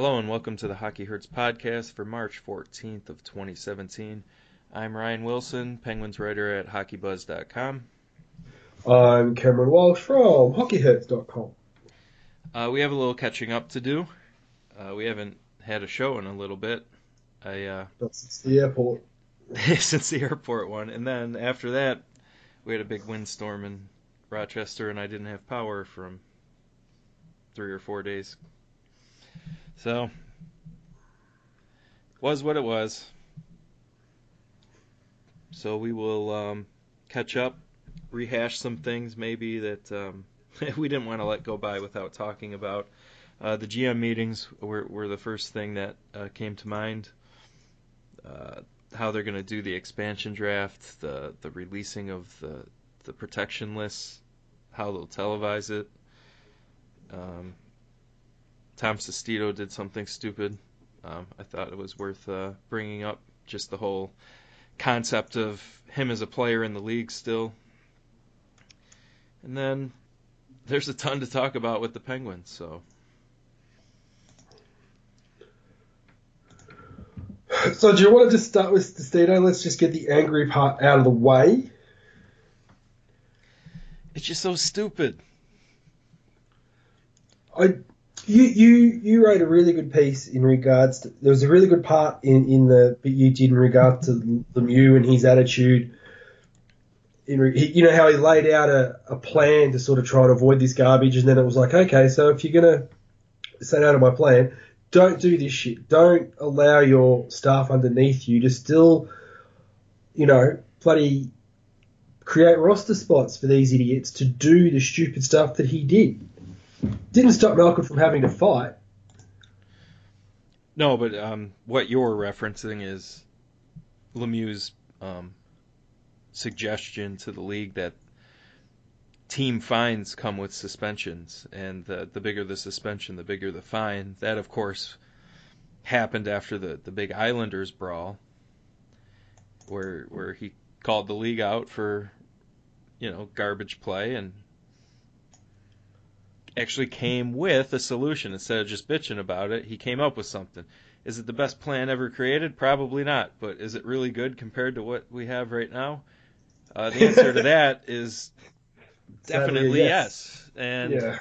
Hello and welcome to the Hockey Hurts podcast for March 14th of 2017. I'm Ryan Wilson, Penguins writer at HockeyBuzz.com. I'm Cameron Walsh from HockeyHurts.com. Uh, we have a little catching up to do. Uh, we haven't had a show in a little bit. I uh, That's the airport. since the airport one, and then after that, we had a big windstorm in Rochester, and I didn't have power from three or four days. So, was what it was. So we will um, catch up, rehash some things maybe that um, we didn't want to let go by without talking about. Uh, the GM meetings were, were the first thing that uh, came to mind. Uh, how they're going to do the expansion draft, the the releasing of the the protection lists, how they'll televise it. Um, Tom Sestito did something stupid. Um, I thought it was worth uh, bringing up. Just the whole concept of him as a player in the league still. And then there's a ton to talk about with the Penguins. So So do you want to just start with Stestino? Let's just get the angry part out of the way. it's just so stupid. I you you you wrote a really good piece in regards to there was a really good part in in the but you did in regard to Lemieux and his attitude. In you know how he laid out a, a plan to sort of try and avoid this garbage, and then it was like, okay, so if you're gonna set out of my plan, don't do this shit. Don't allow your staff underneath you to still, you know, bloody create roster spots for these idiots to do the stupid stuff that he did. Didn't stop Malkin from having to fight. No, but um, what you're referencing is Lemieux's um, suggestion to the league that team fines come with suspensions, and the, the bigger the suspension, the bigger the fine. That, of course, happened after the, the big Islanders brawl, where where he called the league out for, you know, garbage play and actually came with a solution instead of just bitching about it. He came up with something. Is it the best plan ever created? Probably not. But is it really good compared to what we have right now? Uh, the answer to that is definitely yes. yes. And Yeah.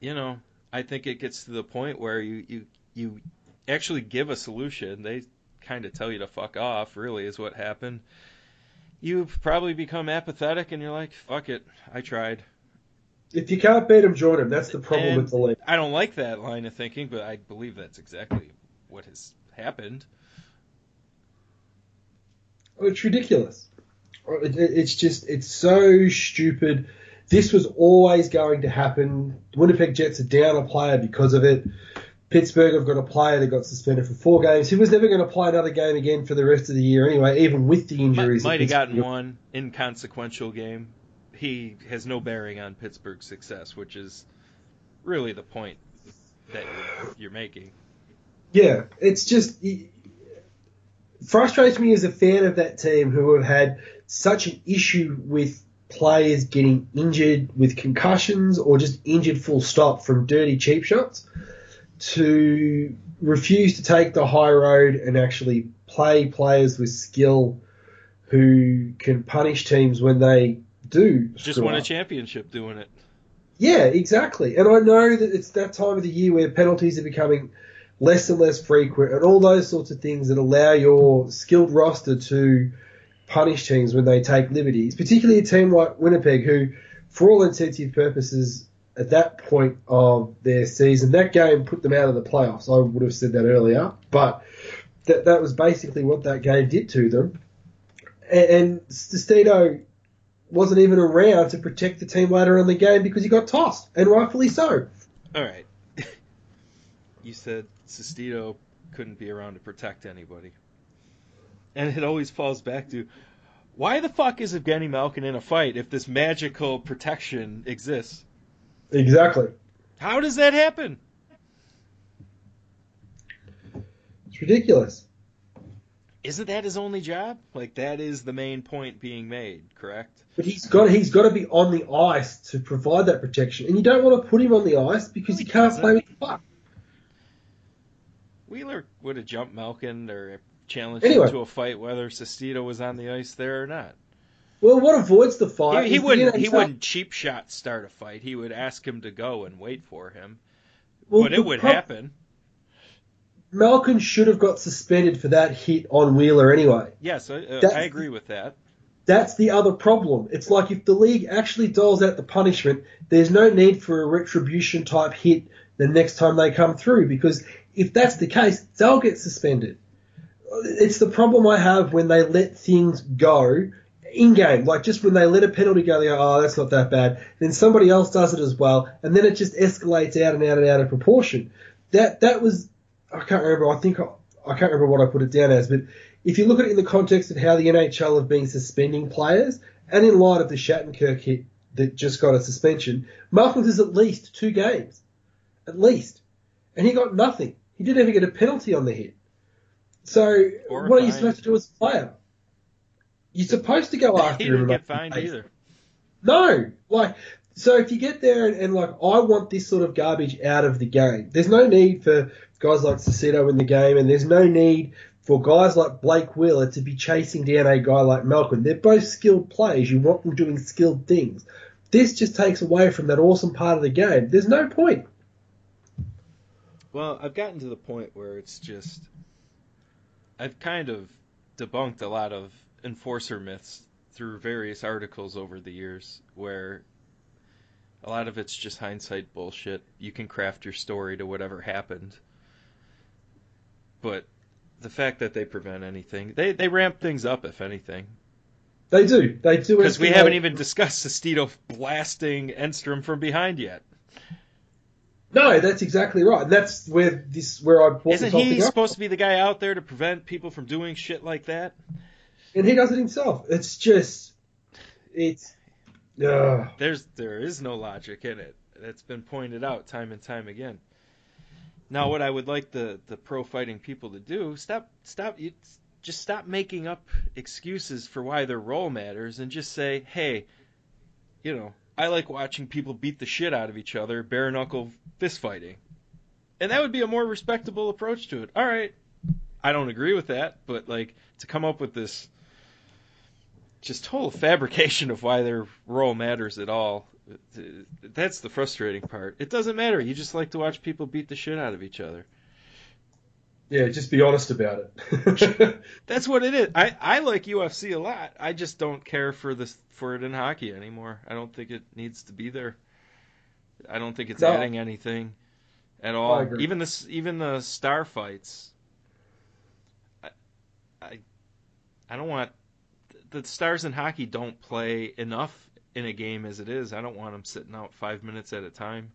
you know, I think it gets to the point where you you you actually give a solution. They kind of tell you to fuck off. Really, is what happened. You probably become apathetic, and you're like, "Fuck it, I tried." If you can't beat him, join him. That's the problem And with the league. I don't like that line of thinking, but I believe that's exactly what has happened. Oh, it's ridiculous. Oh, it- It's just, it's so stupid. This was always going to happen. Winnipeg Jets are down a player because of it. Pittsburgh have got a player that got suspended for four games. He was never going to play another game again for the rest of the year anyway, even with the injuries. that might have gotten one inconsequential game. He has no bearing on Pittsburgh's success, which is really the point that you're, making. Yeah, it's just it frustrates me as a fan of that team who have had such an issue with players getting injured with concussions or just injured full stop from dirty cheap shots to refuse to take the high road and actually play players with skill who can punish teams when they do Just won a championship doing it. Yeah, exactly. And I know that it's that time of the year where penalties are becoming less and less frequent and all those sorts of things that allow your skilled roster to punish teams when they take liberties, particularly a team like Winnipeg who, for all intensive purposes, at that point of their season, that game put them out of the playoffs. I would have said that earlier, but that, that was basically what that game did to them. And, and wasn't even around to protect the team later in the game because he got tossed, and rightfully so. All right. you said Sestito couldn't be around to protect anybody. And it always falls back to why the fuck is Evgeny Malkin in a fight if this magical protection exists? Exactly. How does that happen? It's ridiculous. Isn't that his only job? Like that is the main point being made, correct? But he's got he's got to be on the ice to provide that protection, and you don't want to put him on the ice because No, he he can't doesn't. play with the puck. Wheeler would have jumped Malkin or challenged Anyway. him to a fight whether Sestito was on the ice there or not. Well, what avoids the fight? He, he wouldn't. He wouldn't cheap shot start a fight. He would ask him to go and wait for him. Well, but it would prob- happen. Malkin should have got suspended for that hit on Wheeler anyway. Yes, I, uh, I agree with that. That's the other problem. It's like if the league actually doles out the punishment, there's no need for a retribution type hit the next time they come through because if that's the case, they'll get suspended. It's the problem I have when they let things go in game, like just when they let a penalty go, they go, oh, that's not that bad. Then somebody else does it as well, and then it just escalates out and out and out of proportion. That that was, I can't remember. I think I, I can't remember what I put it down as, but if you look at it in the context of how the NHL have been suspending players, and in light of the Shattenkirk hit that just got a suspension, Malkin is at least two games, at least, and he got nothing. He didn't even get a penalty on the hit. So Or what are you supposed to do as a player? You're supposed to go after He him. didn't and get fined either. no, like so if you get there and, and like I want this sort of garbage out of the game. There's no need for guys like Cicito in the game, and there's no need for guys like Blake Wheeler to be chasing down a guy like Malkin. They're both skilled players. You want them doing skilled things. This just takes away from that awesome part of the game. There's no point. Well, I've gotten to the point where it's just I've kind of debunked a lot of enforcer myths through various articles over the years where a lot of it's just hindsight bullshit. You can craft your story to whatever happened. But the fact that they prevent anything, they they ramp things up if anything. They do. They do. Because we haven't even discussed Sestito blasting Enstrom from behind yet. No, that's exactly right. That's where this where I brought Isn't he thing up. supposed to be the guy out there to prevent people from doing shit like that? and he does it himself. It's just, it's, uh, There's there is no logic in it. That's been pointed out time and time again. Now, what I would like the the pro fighting people to do stop stop you just stop making up excuses for why their role matters and just say, hey, you know, I like watching people beat the shit out of each other, bare knuckle fist fighting, and that would be a more respectable approach to it. All right, I don't agree with that, but like to come up with this just total fabrication of why their role matters at all. That's the frustrating part. It doesn't matter. You just like to watch people beat the shit out of each other. yeah, just be honest about it. That's what it is. I, I like UFC a lot. I just don't care for this for it in hockey anymore. I don't think it needs to be there. I don't think it's No. adding anything at all. Even this even the star fights. I, I I don't want the stars in hockey don't play enough in a game as it is. I don't want them sitting out 5 minutes at a time.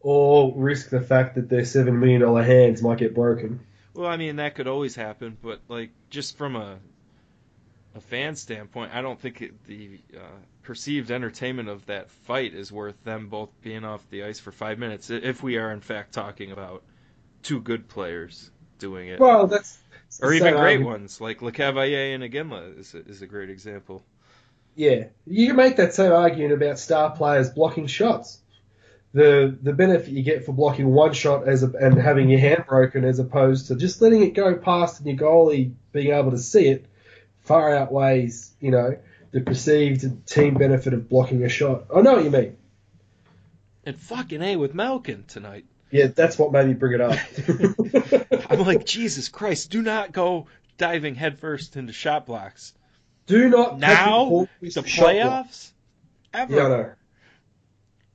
or risk the fact that their seven million dollar hands might get broken. Well, I mean that could always happen, but like just from a a fan standpoint, I don't think it, the uh, perceived entertainment of that fight is worth them both being off the ice for five minutes. If we are in fact talking about two good players doing it, Well, that's or even great argument. ones like LeCavalier and Iginla is a, is a great example. Yeah, you can make that same argument about star players blocking shots. The the benefit you get for blocking one shot as a, and having your hand broken as opposed to just letting it go past and your goalie being able to see it far outweighs, you know, the perceived team benefit of blocking a shot. I know what you mean. And fucking a with Malkin tonight. Yeah, that's what made me bring it up. I'm like Jesus Christ! Do not go diving headfirst into shot blocks Do not now. The playoffs ever. Yeah, know.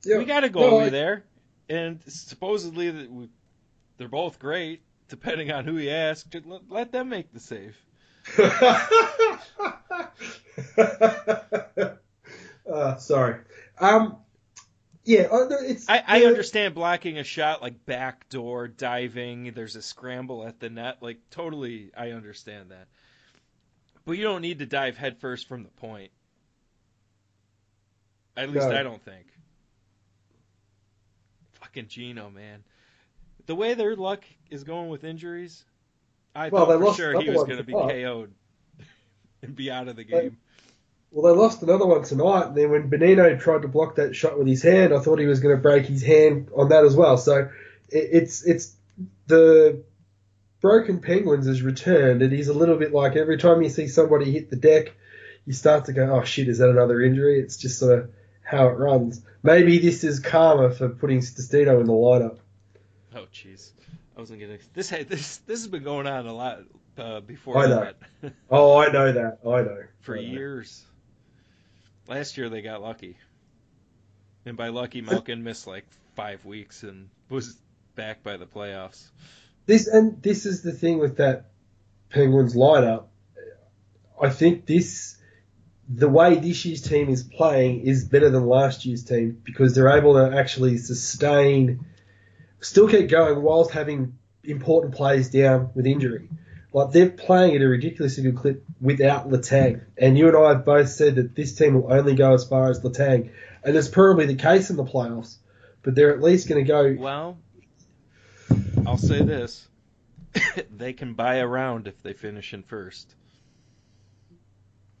Yeah. we got a No, over I- there, and supposedly that we- they're both great, depending on who you ask. Let, let them make the save. uh, sorry. Um, yeah, uh, it's. I, I understand blocking a shot like backdoor diving. There's a scramble at the net. Like totally, I understand that. But you don't need to dive headfirst from the point. At least No. I don't think. Fucking Gino, man. The way their luck is going with injuries, I Well, thought for sure he was going to be KO'd and be out of the game. Well, they lost another one tonight, and then when Bonino tried to block that shot with his hand, I thought he was going to break his hand on that as well. So it, it's it's the broken penguins has returned, and he's a little bit like every time you see somebody hit the deck, you start to go, "Oh shit, is that another injury?" It's just sort of how it runs. Maybe this is karma for putting Stestino in the lineup. Oh jeez, I wasn't gonna. This hey, this this has been going on a lot uh, before I know. that Oh, I know that. I know. for I know. years. Last year they got lucky, and by lucky, Malkin missed like five weeks and was back by the playoffs. This and this is the thing with that Penguins lineup. I think this the way this year's team is playing is better than last year's team because they're able to actually sustain, still keep going whilst having important players down with injury. Like they're playing at a ridiculously good clip without Letang, and you and I have both said that this team will only go as far as Letang, and it's probably the case in the playoffs. But they're at least going to go Well, I'll say this: they can buy a round if they finish in first.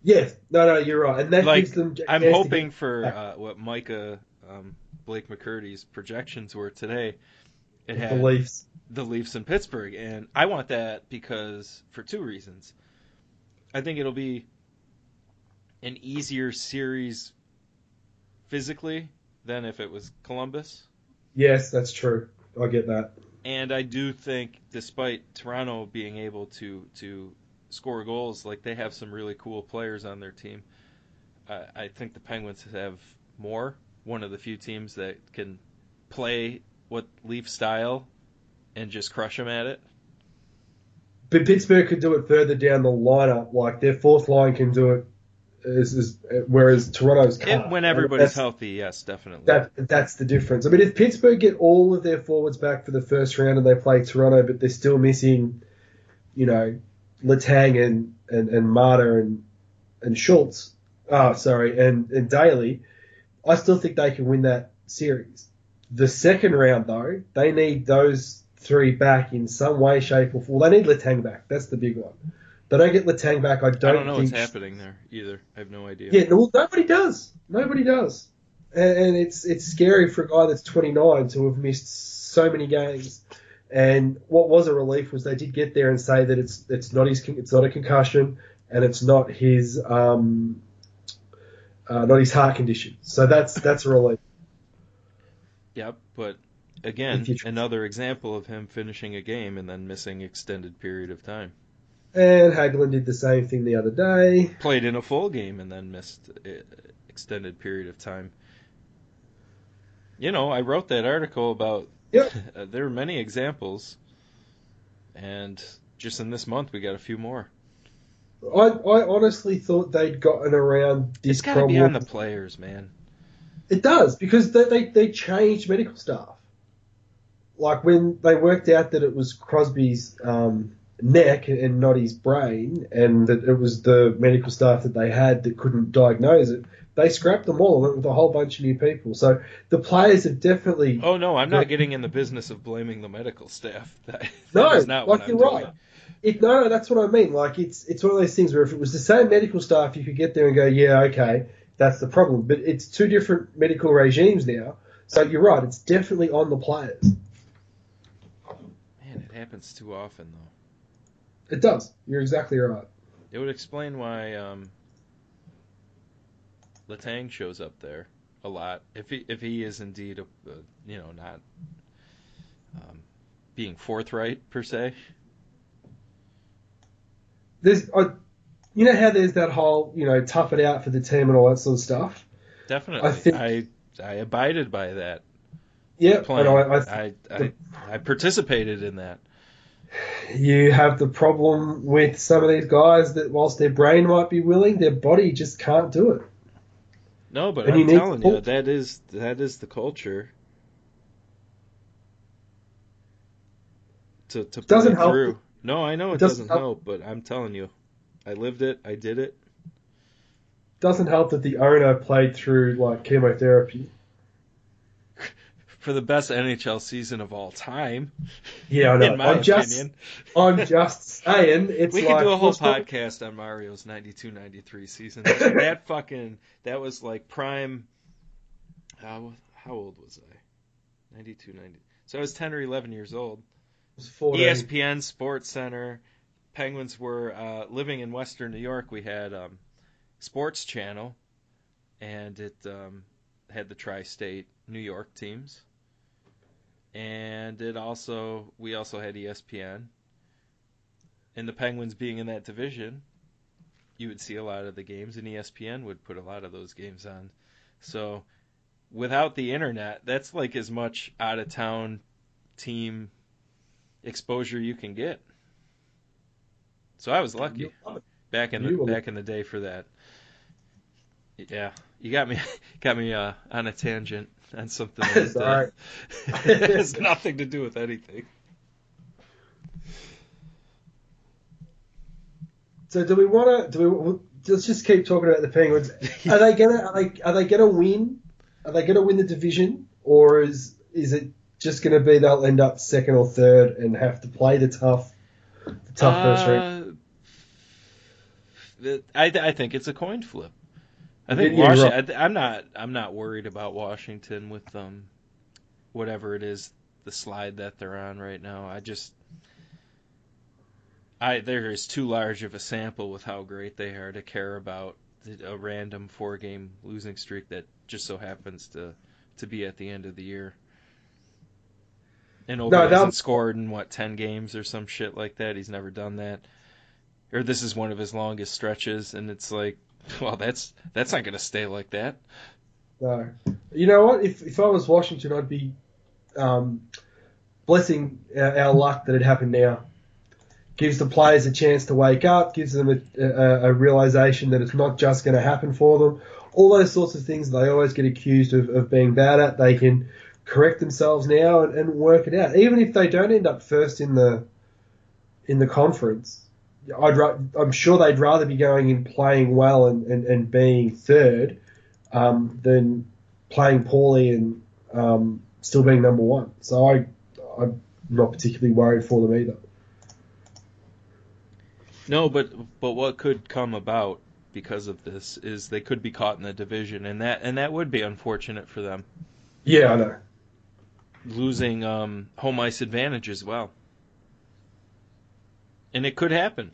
Yes, no, no, you're right, and that Like, gives them. I'm hoping get- for uh, what Micah um, Blake McCurdy's projections were today. It the Leafs. the Leafs in Pittsburgh, and I want that because for two reasons. I think it'll be an easier series physically than if it was Columbus. Yes, that's true. I get that. And I do think, despite Toronto being able to to score goals, like they have some really cool players on their team. I I think the Penguins have more. One of the few teams that can play what Leaf style and just crush them at it. But Pittsburgh could do it further down the lineup. Like their fourth line can do it, as, as, whereas Toronto's. When everybody's healthy, yes, definitely. that that's the difference. I mean, if Pittsburgh get all of their forwards back for the first round and they play Toronto, but they're still missing, you know, Letang and and and Maatta and and Schultz. Oh, sorry, and and Daly. I still think they can win that series. The second round, though, they need those three back in some way, shape, or form. They need Letang back. That's the big one. They don't get Letang back. I don't, I don't know what's happening there either. I have no idea. yeah, well, nobody does. Nobody does, and, and it's it's scary for a guy that's 29 to have missed so many games. And what was a relief was they did get there and say that it's it's not his it's not a concussion and it's not his um uh, not his heart condition. So that's that's a relief. Yep, but again, If you tr- another example of him finishing a game and then missing extended period of time. And Hagelin did the same thing the other day. Played in a full game and then missed uh, extended period of time. You know, I wrote that article about. Yep. uh, there are many examples, and just in this month we got a few more. I, I honestly thought they'd gotten around this It's got to be on the players, man. It does because they, they they changed medical staff. Like when they worked out that it was Crosby's um, neck and not his brain, and that it was the medical staff that they had that couldn't diagnose it, they scrapped them all and went with a whole bunch of new people. So the players have definitely Oh no, I'm not getting in the business of blaming the medical staff. That, no, that not like you're doing. right. It, no, no, that's what I mean. Like it's it's one of those things where if it was the same medical staff, you could get there and go, yeah, okay, that's the problem. But it's two different medical regimes now. So you're right. It's definitely on the players. Man, it happens too often though. It does. You're exactly right. It would explain why um, Letang shows up there a lot. If he if he is indeed a, a you know not um, being forthright per se. There's, I, you know how there's that whole, you know, tough it out for the team and all that sort of stuff. Definitely, I think- I I abided by that Yeah, plan. and I, I, I, I I participated in that. You have the problem with some of these guys that whilst their brain might be willing, their body just can't do it. No, but And you I'm need telling you, that is that is the culture. To to pull Doesn't it help. through. No, I know it, It doesn't doesn't help. help, but I'm telling you, I lived it. I did it. Doesn't help that the owner played through like chemotherapy. For the best NHL season of all time, Yeah, I know. in my I'm just, opinion. I'm just saying. It's we like, could do a whole podcast on Mario's 92-93 season. That, fucking that was like prime. How how old was I? 92, 90. So I was ten or eleven years old, was ESPN Sports Center. Penguins were uh, living in Western New York. We had um, Sports Channel, and it um, had the tri-state New York teams, and it also we also had ESPN. And the Penguins being in that division, you would see a lot of the games, and ESPN would put a lot of those games on. So, without the internet, that's like as much out of town team exposure you can get. So I was lucky You love it. back in the back in the day for that. Yeah, you got me got me uh, on a tangent on something that It's all right. uh, has nothing to do with anything. So do we want to? Do we? Let's just keep talking about the Penguins. Are they gonna? Are they? Are they gonna win? Are they gonna win the division, or is is it just gonna be they'll end up second or third and have to play the tough, the tough first round? Uh, I, I think it's a coin flip. I think Yeah, Washington. I, I'm not. I'm not worried about Washington with um, whatever it is, the slide that they're on right now. I just, I there is too large of a sample with how great they are to care about a random four game losing streak that just so happens to to be at the end of the year. And Ovi No, hasn't scored in what ten games or some shit like that. He's never done that. Or this is one of his longest stretches, and it's like, well, that's that's not going to stay like that. No. You know what? If if I was Washington, I'd be um, blessing our, our luck that it happened now. Gives the players a chance to wake up. Gives them a, a, a realization that it's not just going to happen for them. All those sorts of things they always get accused of, of being bad at. They can correct themselves now and, and work it out. Even if they don't end up first in the in the conference, I'd ra- I'm sure they'd rather be going in playing well and, and, and being third um, than playing poorly and um, still being number one. So I, I'm not particularly worried for them either. No, but but what could come about because of this is they could be caught in the division, and that and that would be unfortunate for them, Yeah, I know. losing um, home ice advantage as well. And it could happen.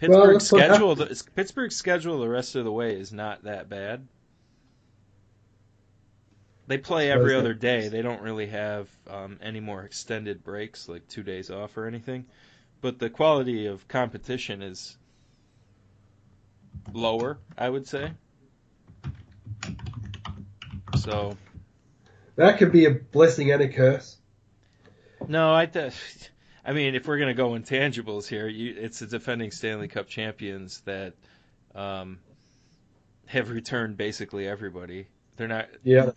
Well, Pittsburgh's what schedule, the, Pittsburgh's schedule, the rest of the way is not that bad. They play every other day. They don't really have um, any more extended breaks, like two days off or anything. But the quality of competition is lower, I would say. So That could be a blessing and a curse. no, I. Th- I mean, if we're gonna go intangibles here, you, it's the defending Stanley Cup champions that um, have returned basically everybody. They're not. Yeah.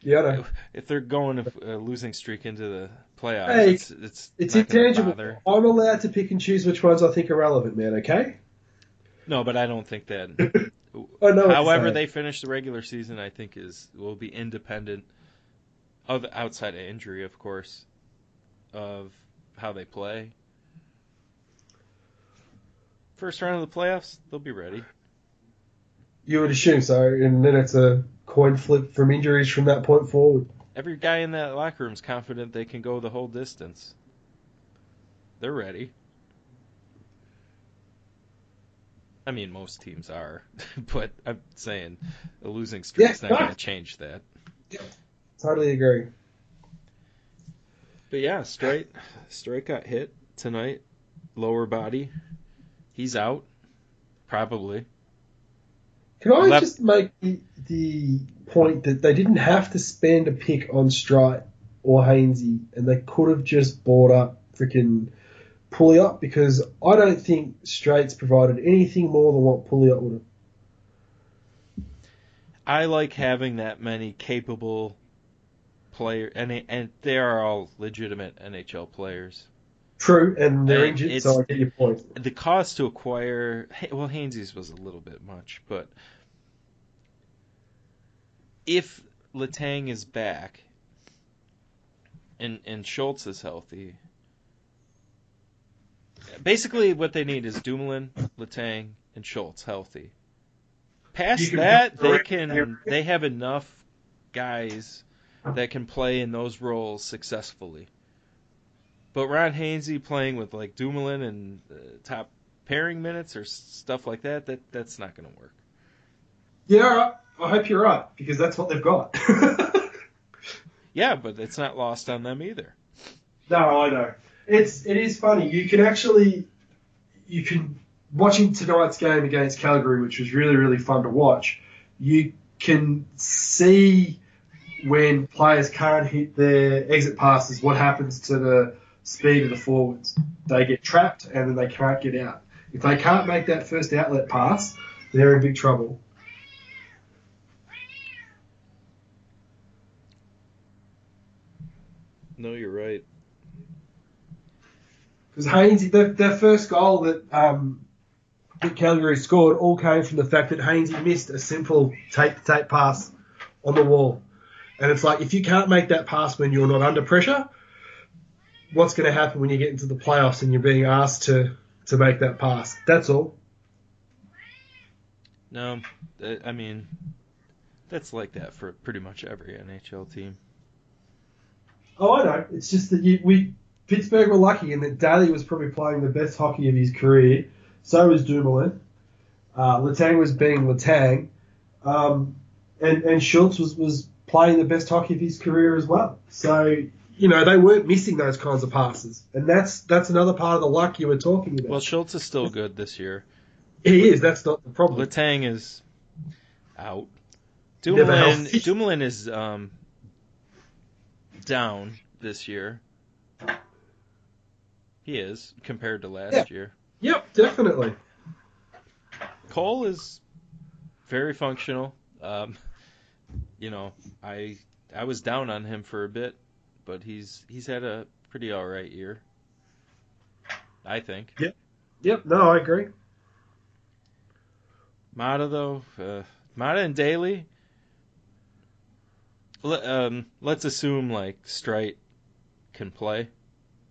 Yeah, If they're going a, a losing streak into the playoffs, Hey, it's it's, It's intangible. I'm allowed to pick and choose which ones I think are relevant, man. Okay. No, but I don't think that. What However, they finish the regular season, I think is will be independent of outside of injury, of course, of how they play. First round of the playoffs, they'll be ready. You would assume so, and then it's a coin flip from injuries from that point forward. Every guy in that locker room's confident they can go the whole distance. They're ready. I mean, most teams are, but I'm saying a losing streak's Yeah, not going to change that. Totally agree. But yeah, Streit Streit got hit tonight, lower body. He's out, probably. Can I Left- just make the, the point that they didn't have to spend a pick on Streit or Hainsey, and they could have just bought up freaking Pouliot because I don't think Streit's provided anything more than what Pouliot would have. I like having that many capable player, and and they are all legitimate NHL players. True, and they're And injured, so I get your point. The cost to acquire, well, Hainsey's was a little bit much, but if Letang is back and and Schultz is healthy, basically what they need is Dumoulin, Letang, and Schultz healthy. Past that, they can they have enough guys that can play in those roles successfully. But Ron Hainsey playing with like Dumoulin and uh, top pairing minutes or stuff like that, that that's not going to work. Yeah, I hope you're right because that's what they've got. yeah, but it's not lost on them either. No, I know. It's it is funny. You can actually you can watching tonight's game against Calgary, which was really really fun to watch. You can see when players can't hit their exit passes, what happens to the speed of the forwards? They get trapped and then they can't get out. If they can't make that first outlet pass, they're in big trouble. No, you're right. Because Hainsey, their, their first goal that um, that Calgary scored all came from the fact that Hainsey missed a simple tape to tape pass on the wall. And it's like if you can't make that pass when you're not under pressure, what's going to happen when you get into the playoffs and you're being asked to to make that pass? That's all. No, I mean that's like that for pretty much every NHL team. Oh, I know. It's just that you, we Pittsburgh were lucky in that Daly was probably playing the best hockey of his career. So was Dumoulin. Uh, Letang was being Letang, Um, and, and Schultz was, was playing the best hockey of his career as well. So, you know, they weren't missing those kinds of passes. And that's that's another part of the luck you were talking about. Well, Schultz is still good this year. He is. That's not the problem. Letang is out. Dumoulin, Dumoulin is um, down this year. He is compared to last yeah. year. Yep, definitely. Cole is very functional. Um, you know, I I was down on him for a bit, but he's he's had a pretty all right year. I think. Yep. Yep. No, I agree. Maatta though, uh, Maatta and Daly. Let, um, let's assume like Streit can play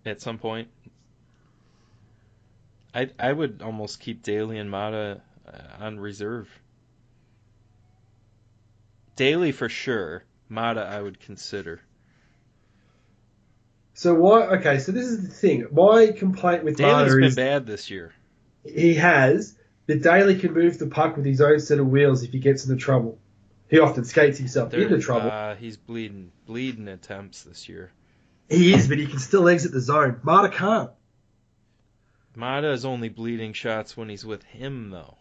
at some point. I I would almost keep Daly and Maatta uh, on reserve. Daly for sure. Maatta I would consider. So why? Okay, so this is the thing. My complaint with Daly's Maatta been is bad this year. he has, but Daly can move the puck with his own set of wheels if he gets into trouble. He often skates himself into trouble. Uh, he's bleeding bleeding attempts this year. he is, but he can still exit the zone. Maatta can't. Maatta is only bleeding shots when he's with him though.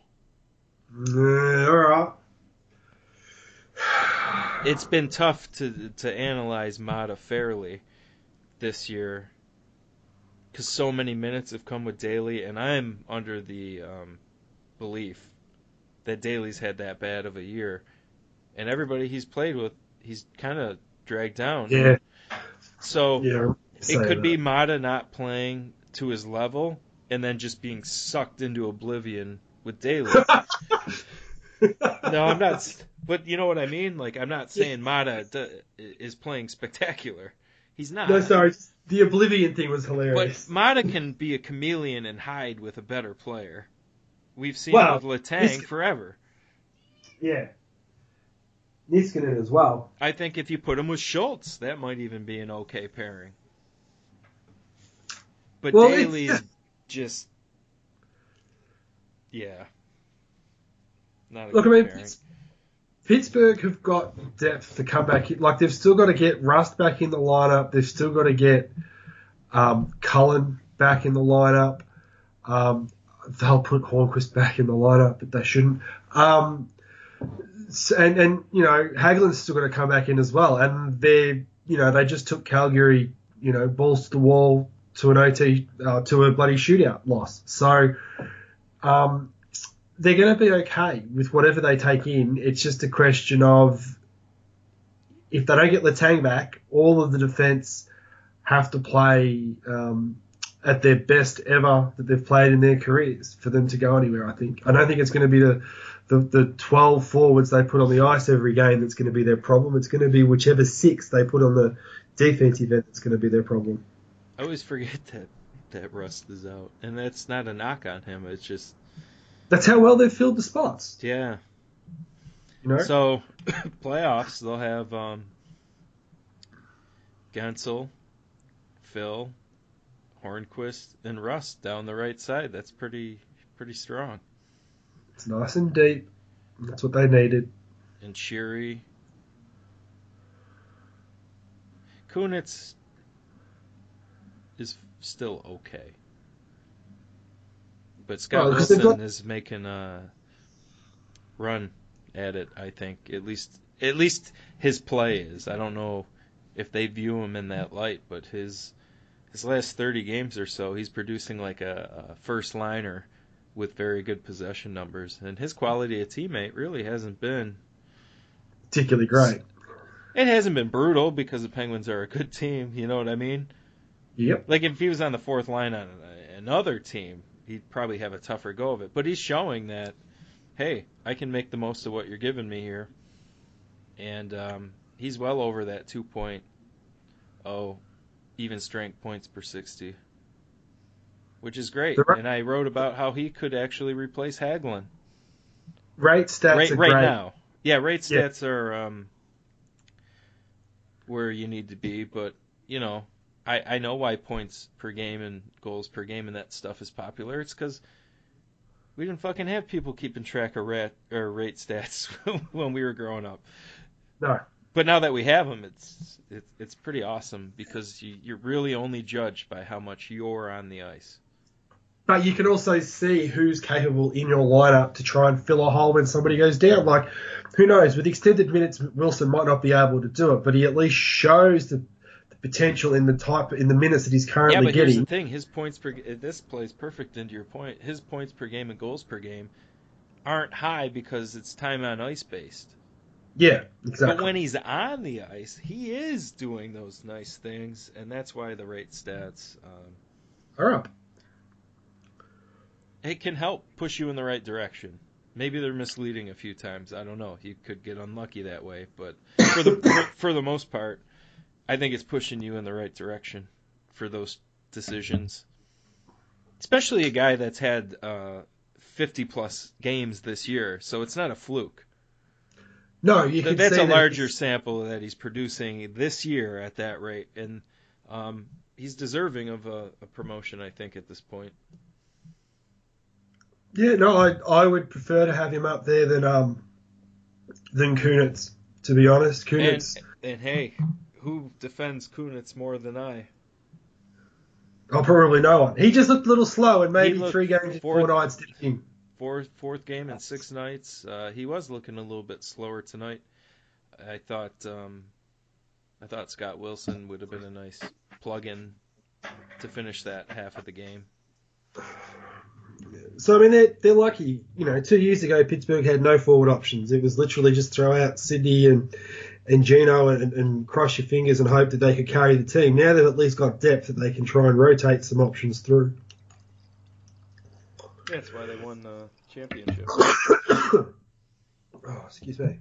All right. It's been tough to to analyze Maatta fairly this year because so many minutes have come with Daly, and I'm under the um, belief that Daly's had that bad of a year, and everybody he's played with, he's kind of dragged down. Yeah. So Yeah. it could be Maatta not playing to his level, and then just being sucked into oblivion with Daly. no, I'm not. But you know what I mean. Like I'm not saying Maatta d- is playing spectacular. He's not. No, sorry. The Oblivion thing was hilarious. But hilarious. Maatta can be a chameleon and hide with a better player. We've seen Well, it with Letang this- forever. yeah. Niskanen as well. I think if you put him with Schultz, that might even be an okay pairing. But Well, it's Daly is just- just, yeah, not a Look, I good mean, pairing. Pittsburgh have got depth to come back. in. Like they've still got to get Rust back in the lineup. They've still got to get um, Cullen back in the lineup. Um, they'll put Hornqvist back in the lineup, but they shouldn't. Um, and and you know Hagelin's still got to come back in as well. And they you know they just took Calgary you know balls to the wall to an OT uh, to a bloody shootout loss. So. Um, they're going to be okay with whatever they take in. It's just a question of if they don't get Letang back, all of the defense have to play um, at their best ever that they've played in their careers for them to go anywhere. I think. I don't think it's going to be the the, the 12 forwards they put on the ice every game that's going to be their problem. It's going to be whichever six they put on the defensive end that's going to be their problem. I always forget that that Rust is out, and that's not a knock on him. It's just That's how well they've filled the spots. yeah. You know. So playoffs, they'll have um, Guentzel, Phil, Hornqvist, and Rust down the right side. That's pretty pretty strong. It's nice and deep. That's what they needed. And Sheary. Kunitz is still okay. But Scott Well, Wilson got- is making a run at it, I think. At least at least his play is. I don't know if they view him in that light, but his his last 30 games or so, he's producing like a, a first liner with very good possession numbers, and his quality of teammate really hasn't been Particularly great. it hasn't been brutal because the Penguins are a good team. You know what I mean? Yep. Like if he was on the fourth line on another team, he'd probably have a tougher go of it. But he's showing that, hey, I can make the most of what you're giving me here, and um, he's well over that 2.0 even strength points per 60, which is great. Right- And I wrote about how he could actually replace Hagelin Rate stats right right now. Yeah, rate Yeah. stats are um, where you need to be, but you know, I I know why points per game and goals per game and that stuff is popular. It's because we didn't fucking have people keeping track of rat or rate stats when we were growing up. No. But now that we have them, it's it's it's pretty awesome because you, you're really only judged by how much you're on the ice. But you can also see who's capable in your lineup to try and fill a hole when somebody goes down. Like, who knows? With extended minutes, Wilson might not be able to do it, but he at least shows the, the potential in the type in the minutes that he's Yeah, currently but here's getting. the thing: his points per this plays perfect into your point. His points per game and goals per game aren't high because it's time on ice based. Yeah, exactly. But when he's on the ice, he is doing those nice things, and that's why the rate stats um, up. it can help push you in the right direction. Maybe they're misleading a few times. I don't know. You could get unlucky that way, but for the for, for the most part, I think it's pushing you in the right direction for those decisions. Especially a guy that's had uh, 50 plus games this year, so it's not a fluke. No, you Th- that's a that larger he's- sample that he's producing this year at that rate, and um, he's deserving of a, a promotion, I think, at this point. Yeah, no, I I would prefer to have him up there than um than Kunitz. To be honest, And, Kunitz. and hey, who defends Kunitz more than I? I'll probably no one. He just looked a little slow, and maybe three games, fourth- four nights did him. Fourth fourth game in six nights. Uh, he was looking a little bit slower tonight. I thought um, I thought Scott Wilson would have been a nice plug-in to finish that half of the game. So I mean, they're they're lucky. You know, two years ago Pittsburgh had no forward options. It was literally just throw out Sidney and and Gino and, and cross your fingers and hope that they could carry the team. Now they've at least got depth that they can try and rotate some options through. Yeah, that's why they won the championship. oh, excuse me.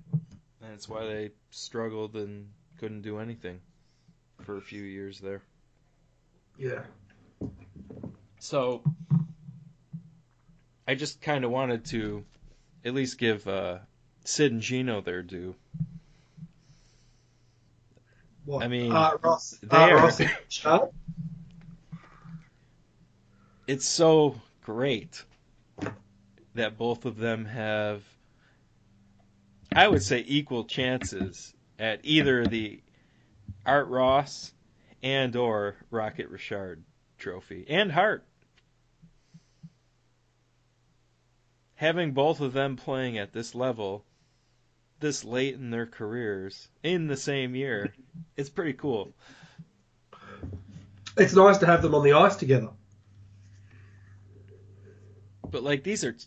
And it's why they struggled and couldn't do anything for a few years there. Yeah. So I just kind of wanted to at least give uh, Sid and Gino their due. What? I mean, Art Ross. they Art are- Ross and Sharp? It's so great that both of them have, I would say, equal chances at either the Art Ross and or Rocket Richard trophy and Hart. Having both of them playing at this level this late in their careers in the same year, it's pretty cool. It's nice to have them on the ice together. But like these are t-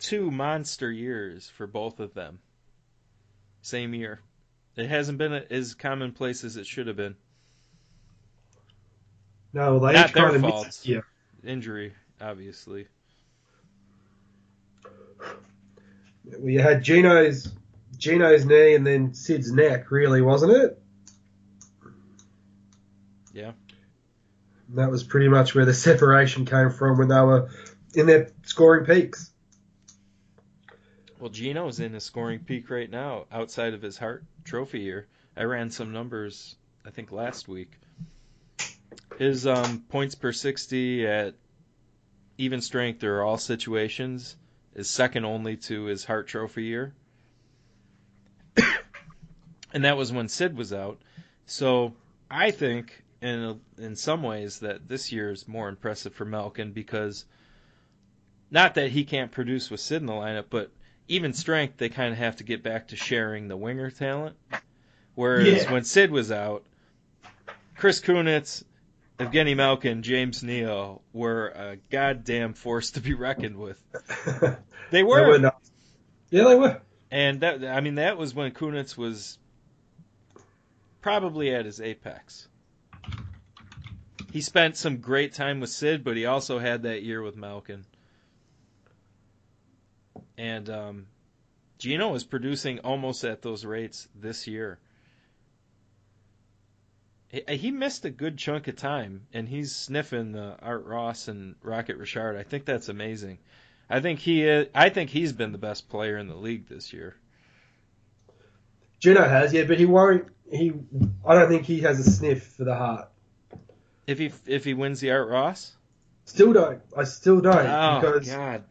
two monster years for both of them. Same year. It hasn't been as commonplace as it should have been. No, well, they Not their fault. Yeah. Injury, obviously. You had Gino's Gino's knee and then Sid's neck, really, wasn't it? Yeah. And that was pretty much where the separation came from when they were in their scoring peaks. Well, Gino's in a scoring peak right now outside of his Hart Trophy year. I ran some numbers I think last week. His um, points per 60 at even strength or all situations is second only to his Hart Trophy year. And that was when Sid was out. So I think in in some ways that this year is more impressive for Malkin because not that he can't produce with Sid in the lineup, but even strength they kind of have to get back to sharing the winger talent. Whereas Yeah. when Sid was out, Chris Kunitz, Evgeny Malkin, James Neal were a goddamn force to be reckoned with. They They were, were. Yeah, they were. and that I mean that was when Kunitz was probably at his apex. He spent some great time with Sid, but he also had that year with Malkin. And um, Gino is producing almost at those rates this year. He, missed a good chunk of time, and he's sniffing the Art Ross and Rocket Richard. I think that's amazing. I think he is, I think he's been the best player in the league this year. Gino has, yeah, but he won't. He, I don't think he has a sniff for the Hart. If he if he wins the Art Ross, Still don't. I still don't oh because god.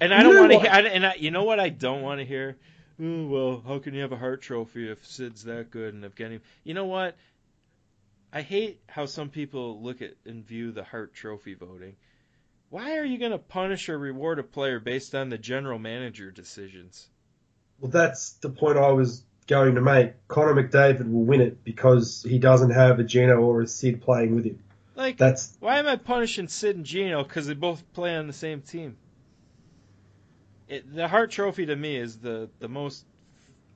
And I You don't want to hear. I, and I, you know what I don't want to hear. Oh, well, how can you have a Hart Trophy if Sid's that good and Evgeny? You know what? I hate how some people look at and view the Hart Trophy voting. Why are you going to punish or reward a player based on the general manager decisions? Well, that's the point I was going to make. Connor McDavid will win it because he doesn't have a Gino or a Sid playing with him. Like, That's Why am I punishing Sid and Gino because they both play on the same team? It, the Hart Trophy to me is the the most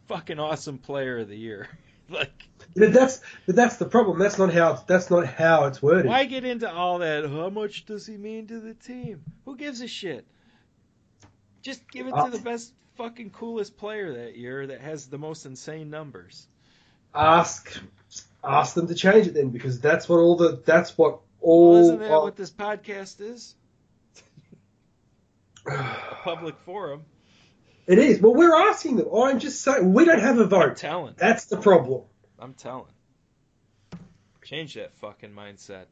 fucking awesome player of the year. like, but that's but that's the problem. That's not how that's not how it's worded. why get into all that? How much does he mean to the team? Who gives a shit? Just give it Uh, to the best fucking coolest player that year that has the most insane numbers. Ask ask them to change it then because that's what all the that's what Well, all isn't that what this podcast is? A public forum. it is. Well, we're asking them. I'm just saying we don't have a I'm vote. telling. That's the problem. I'm telling. Change that fucking mindset.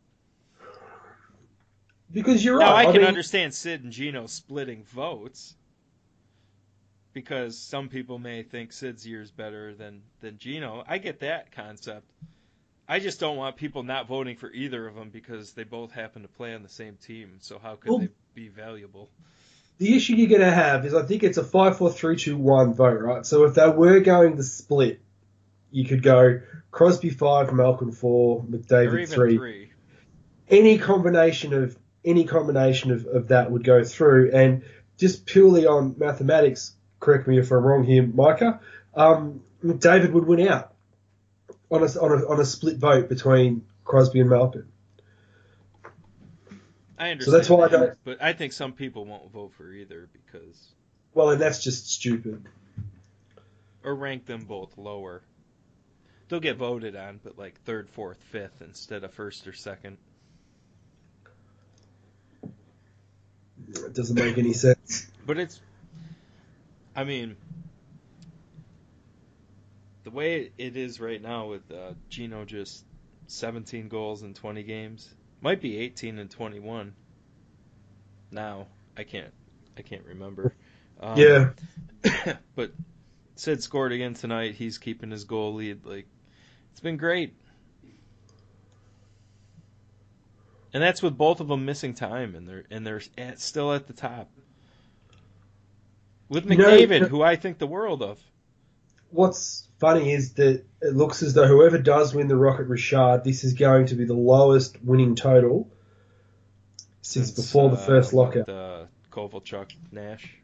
Because you're Now right. I can mean, understand Sid and Gino splitting votes because some people may think Sid's year's better than than Gino. I get that concept. I just don't want people not voting for either of them because they both happen to play on the same team. So how could Well- they be valuable? the issue you're going to have is I think it's a five, four, three, two, one vote, right? So if they were going to split, you could go Crosby five, Malkin four, McDavid three. three. Any combination of any combination of, of that would go through, and just purely on mathematics, correct me if I'm wrong here, Micah. Um, McDavid would win out on a, on a on a split vote between Crosby and Malkin. I understand. So that's why I don't- But I think some people won't vote for either because Well, and that's just stupid. or rank them both lower. They'll get voted on, but like third, fourth, fifth instead of first or second. It doesn't make any sense. But it's, I mean, the way it is right now with uh, Gino just 17 goals in 20 games, might be 18 and 21. Now I can't, I can't remember. Um, Yeah. but Sid scored again tonight. He's keeping his goal lead. Like it's been great. And that's with both of them missing time, and they're and they're at, still at the top. With You know, McDavid, who I think the world of. What's funny is that it looks as though whoever does win the Rocket Richard, this is going to be the lowest winning total since, before the uh, first lockout. The Kovalchuk Nash.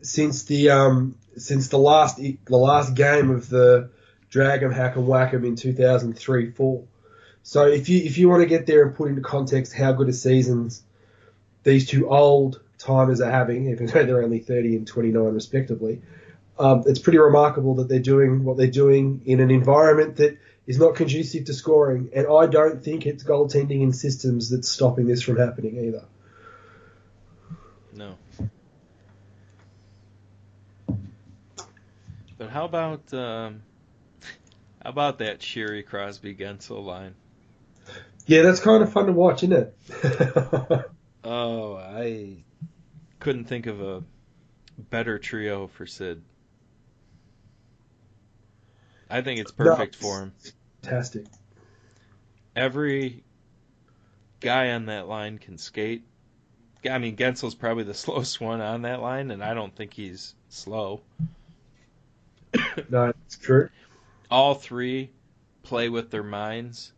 Since the um since the last the last game of the Drag'em Hack and Whack'em in 2003 4. So if you if you want to get there and put into context how good a seasons these two old timers are having, even though they're only 30 and 29 respectively, um, it's pretty remarkable that they're doing what they're doing in an environment that is not conducive to scoring. And I don't think it's goaltending and systems that's stopping this from happening either. No. But how about um, How about that Sheary Crosby Guentzel line? Yeah, that's kind of fun to watch, isn't it? oh, I couldn't think of a better trio for Sid. I think it's perfect no, for him. Fantastic. Every guy on that line can skate. I mean, Guentzel's probably the slowest one on that line, and I don't think he's slow. no, it's true. All three play with their minds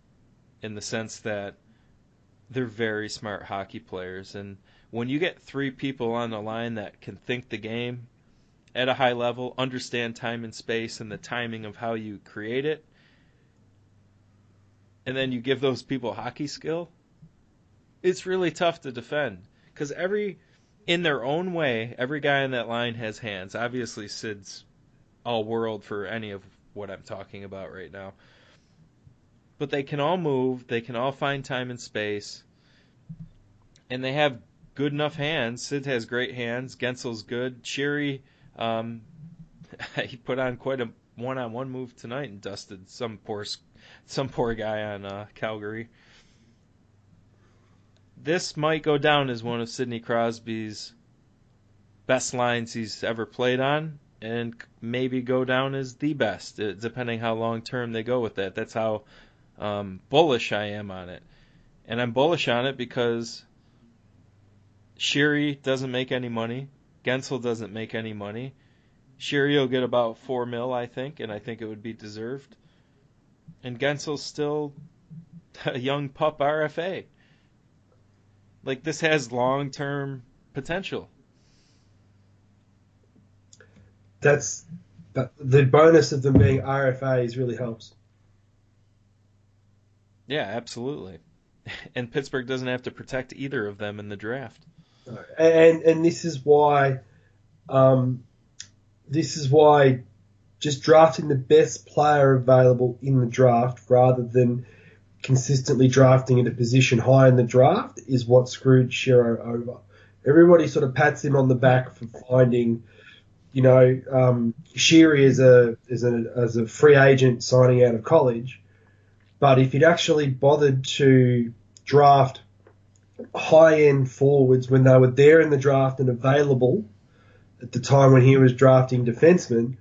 in the sense that they're very smart hockey players. And when you get three people on the line that can think the game at a high level, understand time and space and the timing of how you create it, and then you give those people hockey skill, it's really tough to defend because every in their own way, every guy on that line has hands. Obviously, Sid's all world for any of what I'm talking about right now. But they can all move, they can all find time and space, and they have good enough hands. Sid has great hands. Guentzel's good. Sheary, um, he put on quite a one-on-one move tonight and dusted some poor some poor guy on uh, Calgary this might go down as one of Sidney Crosby's best lines he's ever played on, and maybe go down as the best, uh, depending how long term they go with that. That's how um, bullish I am on it, and I'm bullish on it because Sheary doesn't make any money, Guentzel doesn't make any money. Sheary will get about four mil, I think, and I think it would be deserved. And Guentzel's still a young pup RFA. Like this has long term potential. That's the bonus of them being RFAs really helps. Yeah, absolutely. And Pittsburgh doesn't have to protect either of them in the draft. And and this is why, um, this is why, just drafting the best player available in the draft rather than consistently drafting at a position high in the draft is what screwed Shero over. Everybody sort of pats him on the back for finding, you know, um, Sheary as a as a as a free agent signing out of college, but if he'd actually bothered to draft high end forwards when they were there in the draft and available at the time when he was drafting defensemen,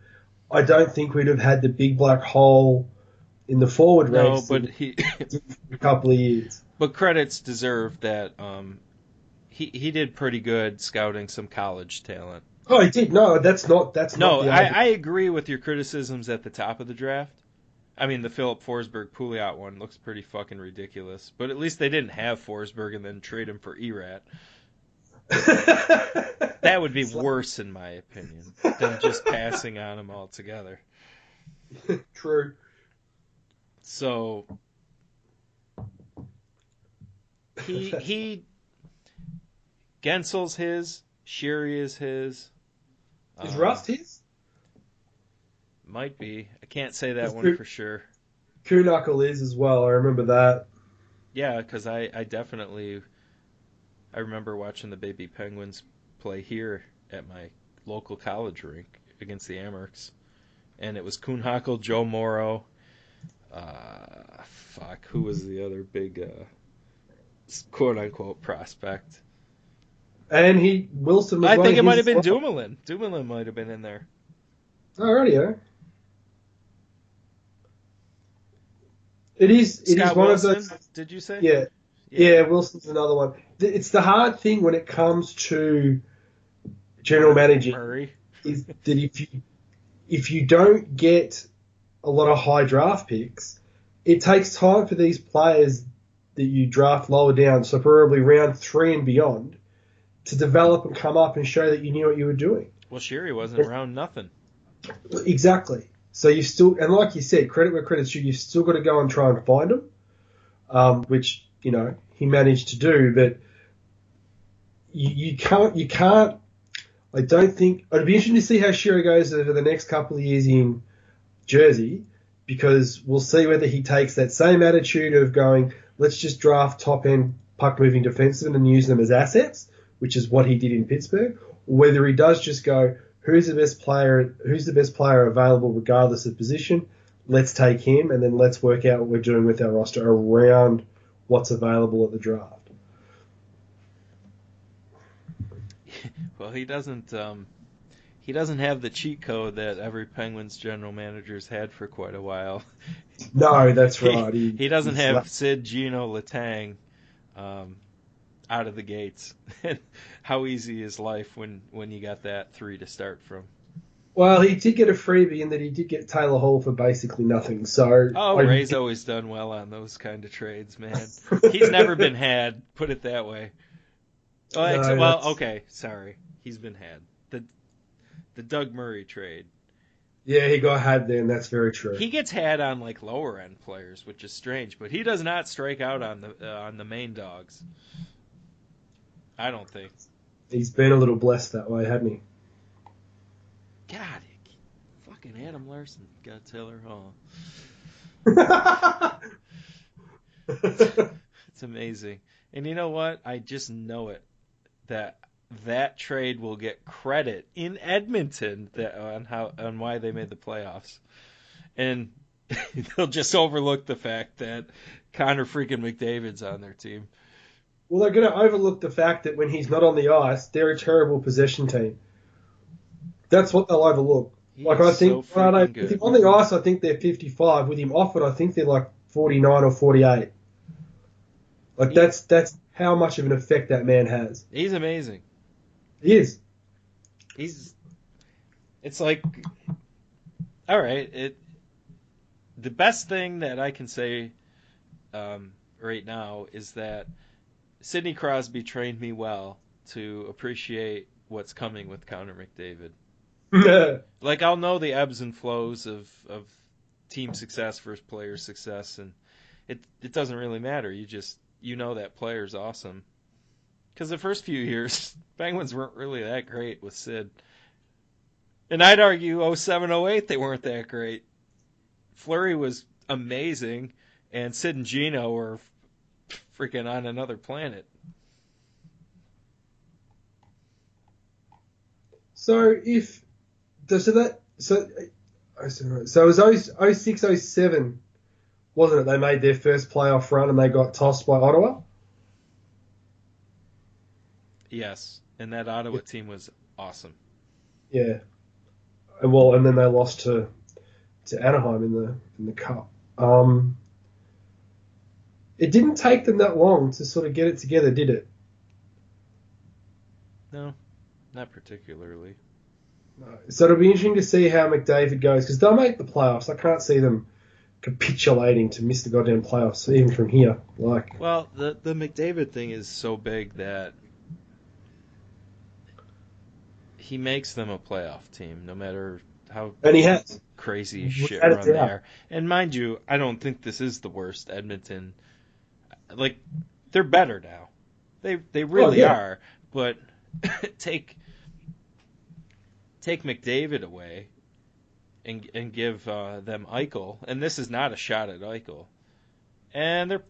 I don't think we'd have had the big black hole in the forward no, race. but he a couple of years. But credits deserve that. Um, he he did pretty good scouting some college talent. Oh, he did. No, that's not. That's no. Not I, I agree with your criticisms at the top of the draft. I mean, the Filip Forsberg Pouliot one looks pretty fucking ridiculous. But at least they didn't have Forsberg and then trade him for Erat. that would be worse, in my opinion, than just passing on him altogether. True. So he he Guentzel's his, Sheary is his. Is uh, Rust his? Might be. I can't say that one for sure. Kuhnhackl is as well. I remember that. Yeah, because I, I definitely I remember watching the baby Penguins play here at my local college rink against the Amerks, and it was Kuhnhackl, Joe Morrow, uh, fuck, who was the other big uh, quote unquote prospect? And he Wilson. I think it might have been Dumoulin. Dumoulin might have been in there. Alrighty, yeah. It is. It Scott is one Wilson, of those. Did you say? Yeah. yeah. yeah, Wilson's another one. It's the hard thing when it comes to general managing Murray. is that if you if you don't get a lot of high draft picks, it takes time for these players that you draft lower down, so probably round three and beyond, to develop and come up and show that you knew what you were doing. Well, Sheary wasn't around nothing. Exactly. So you still, and like you said, credit where credit's due, you've still got to go and try and find them, um, which you know he managed to do. But you, you can't, you can't. I don't think it'd be interesting to see how Shero goes over the next couple of years in Jersey because we'll see whether he takes that same attitude of going, let's just draft top end puck moving defensemen and use them as assets, which is what he did in Pittsburgh, or whether he does just go, who's the best player, who's the best player available regardless of position, let's take him, and then let's work out what we're doing with our roster around what's available at the draft. Well, he doesn't. Um, he doesn't have the cheat code that every Penguins general manager's had for quite a while. No, that's right. He, he doesn't have Sid, Gino, Letang um, out of the gates. How easy is life when when you got that three to start from? Well, he did get a freebie in that he did get Taylor Hall for basically nothing. So oh, Ray's always done well on those kind of trades, man. He's never been had. Put it that way. Oh, no, well, okay, sorry, he's been had. the The Doug Murray trade. Yeah, he got had there, and that's very true. He gets had on like lower end players, which is strange, but he does not strike out on the uh, on the main dogs. I don't think. He's been a little blessed that way, hasn't he? God, fucking Adam Larsson got Taylor Hall. it's amazing. And you know what? I just know it that that trade will get credit in Edmonton that, on how on why they made the playoffs, and they'll just overlook the fact that Connor freaking McDavid's on their team. Well, they're going to overlook the fact that when he's not on the ice, they're a terrible possession team. That's what they'll overlook. He like I think, so with him on the ice, I think they're 55. With him off it, I think they're like 49 or 48. Like he, that's that's how much of an effect that man has. He's amazing. He is. He's. It's like, all right. It. The best thing that I can say, um, right now is that Sidney Crosby trained me well to appreciate what's coming with Connor McDavid. like I'll know the ebbs and flows of of team success versus player success, and it it doesn't really matter. You just you know that player's awesome. Because the first few years, Penguins weren't really that great with Sid. And I'd argue 07, 08, they weren't that great. Fleury was amazing, and Sid and Gino were freaking on another planet. So if so that so so it was 06, 07, wasn't it? They made their first playoff run and they got tossed by Ottawa. Yes, and that Ottawa yeah. team was awesome. Yeah, and well, and then they lost to to Anaheim in the in the cup. Um, it didn't take them that long to sort of get it together, did it? No, not particularly. No. So it'll be interesting to see how McDavid goes because they'll make the playoffs. I can't see them capitulating to miss the goddamn playoffs even from here. Like, well, the the McDavid thing is so big that he makes them a playoff team, no matter how and he has crazy shit run there. And mind you, I don't think this is the worst Edmonton. Like they're better now. They they really oh, yeah. are. But take take McDavid away and and give uh, them Eichel, and this is not a shot at Eichel, and they're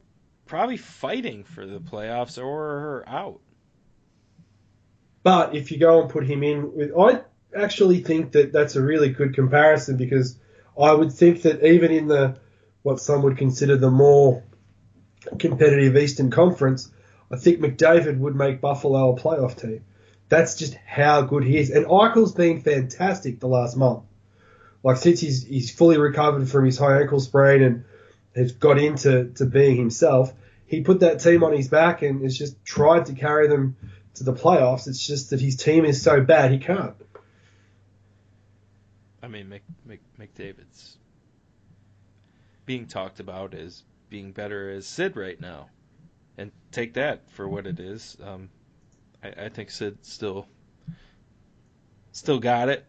probably fighting for the playoffs or out. But if you go and put him in with, I actually think that that's a really good comparison because I would think that even in the what some would consider the more competitive Eastern Conference, I think McDavid would make Buffalo a playoff team. That's just how good he is. And Eichel's been fantastic the last month. Like since he's he's fully recovered from his high ankle sprain and has got into to being himself, he put that team on his back and has just tried to carry them to the playoffs. It's just that his team is so bad he can't. I mean, Mc, Mc, McDavid's being talked about as being better as Sid right now, and take that for what it is. Um, I, I think Sid still still got it.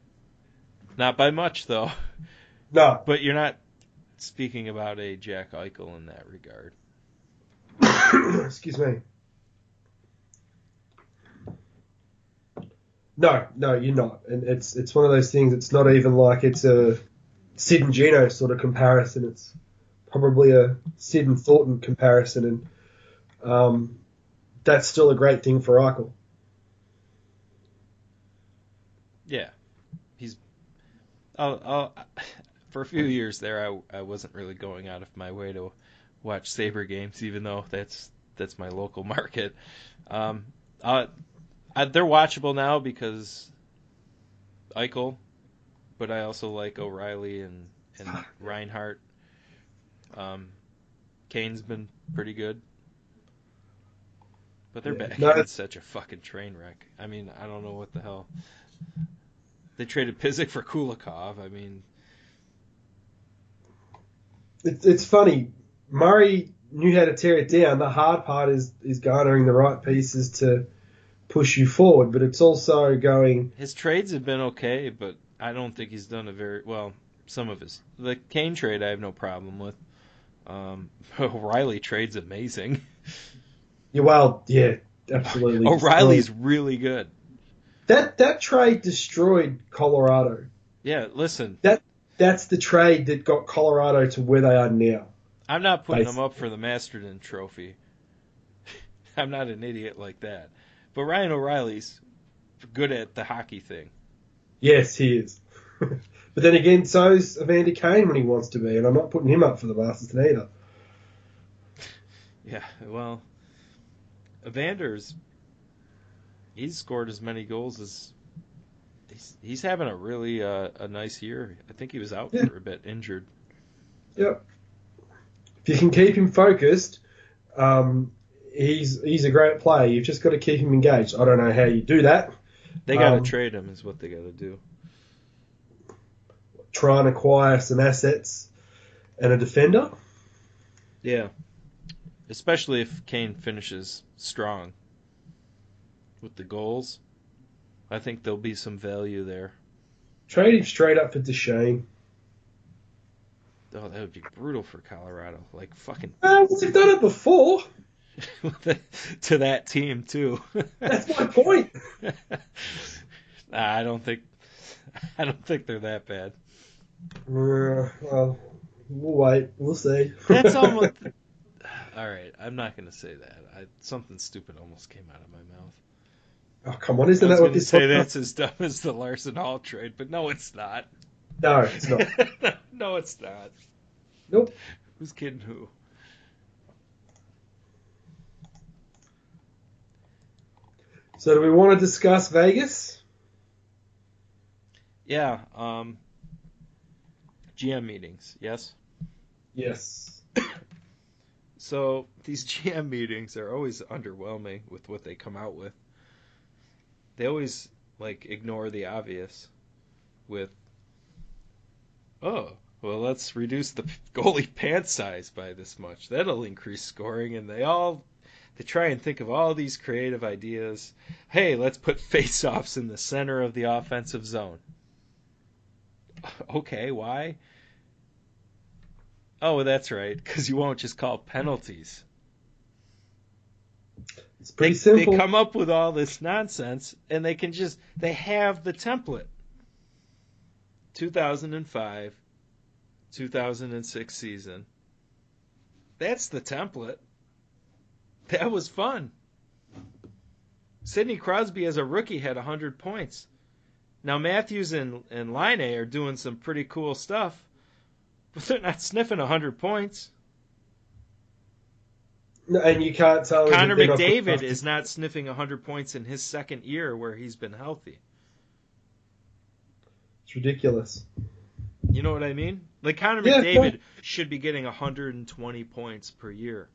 Not by much though. No. But you're not speaking about a Jack Eichel in that regard. Excuse me. No, no, you're not. And it's it's one of those things. It's not even like it's a Sid and Gino sort of comparison. It's probably a Sid and Thornton comparison, and um, that's still a great thing for Eichel. Yeah, he's. I'll, I'll, for a few years there, I I wasn't really going out of my way to watch Saber games, even though that's that's my local market. Um, uh, I, they're watchable now because Eichel, but I also like O'Reilly and and Reinhart. Um, Kane's been pretty good. But their Yeah. back end's it's- such a fucking train wreck. I mean, I don't know what the hell. They traded Pysyk for Kulikov. I mean, It's, it's funny. Murray knew how to tear it down. The hard part is is garnering the right pieces to push you forward, but it's also going. his trades have been okay, but I don't think he's done a very well. Some of his the Kane trade I have no problem with. Um, O'Reilly trade's amazing. Yeah, well, yeah, absolutely. O'Reilly's really good. that that trade destroyed Colorado. Yeah, listen, That That's the trade that got Colorado to where they are now. I'm not putting him up for the Masterton Trophy. I'm not an idiot like that. But Ryan O'Reilly's good at the hockey thing. Yes, he is. But then again, so's Evander Kane when he wants to be, and I'm not putting him up for the Masters either. Yeah, well, Evander's he's scored as many goals as he's, he's having a really uh, a nice year. I think he was out Yeah. for a bit, injured. Yep. If you can keep him focused, um, he's he's a great player. You've just got to keep him engaged. I don't know how you do that. They got to Um, trade him, is what they got to do. Try and acquire some assets and a defender. Yeah, especially if Kane finishes strong with the goals. I think there'll be some value there. Trade him straight up for Duchene. Oh, that would be brutal for Colorado. Like fucking Uh, they've done it before. to that team too. That's my point. Nah, I don't think I don't think they're that bad. Uh, well, we'll wait. We'll see. That's almost All right, I'm not going to say that. I, something stupid almost came out of my mouth. oh, come on. Isn't that what this say podcast- that's as dumb as the Larsson Hall trade, but no, it's not. No, it's not. no, it's not. Nope. Who's kidding who? So, do we want to discuss Vegas? Yeah, um, GM meetings, yes? Yes. So these GM meetings are always underwhelming with what they come out with. They always like ignore the obvious with oh, well let's reduce the goalie pant size by this much. That'll increase scoring and they all they try and think of all these creative ideas. Hey, let's put face-offs in the center of the offensive zone. Okay, why? Oh, that's right, because you won't just call penalties. It's They, pretty simple. they come up with all this nonsense, and they can just they have the template. 2005, 2006 season. That's the template. That was fun. Sidney Crosby as a rookie had 100 points. Now Matthews and, and Laine are doing some pretty cool stuff, but they're not sniffing 100 points. No, and you can't tell. Connor they're not good McDavid is not sniffing 100 points in his second year where he's been healthy. It's ridiculous. You know what I mean? Like Connor Yeah, McDavid should be getting 120 points per year.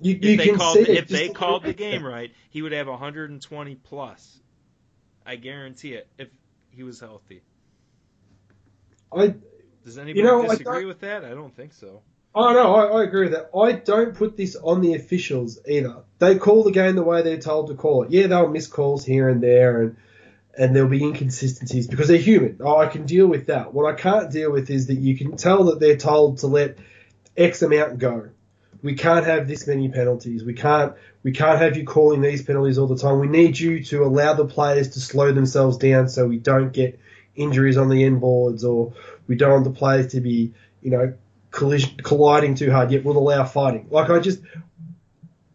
You, If they can called if they called the game right, he would have 120 plus. I guarantee it if he was healthy. I Does anybody know, I disagree with that? I don't think so. Oh no, I, I agree with that. I don't put this on the officials either. They call the game the way they're told to call it. Yeah, they'll miss calls here and there, and and there'll be inconsistencies because they're human. Oh, I can deal with that. What I can't deal with is that you can tell that they're told to let X amount go. We can't have this many penalties. We can't we can't have you calling these penalties all the time. We need you to allow the players to slow themselves down so we don't get injuries on the end boards or we don't want the players to be, you know, collision, colliding too hard, yet we'll allow fighting. Like I just,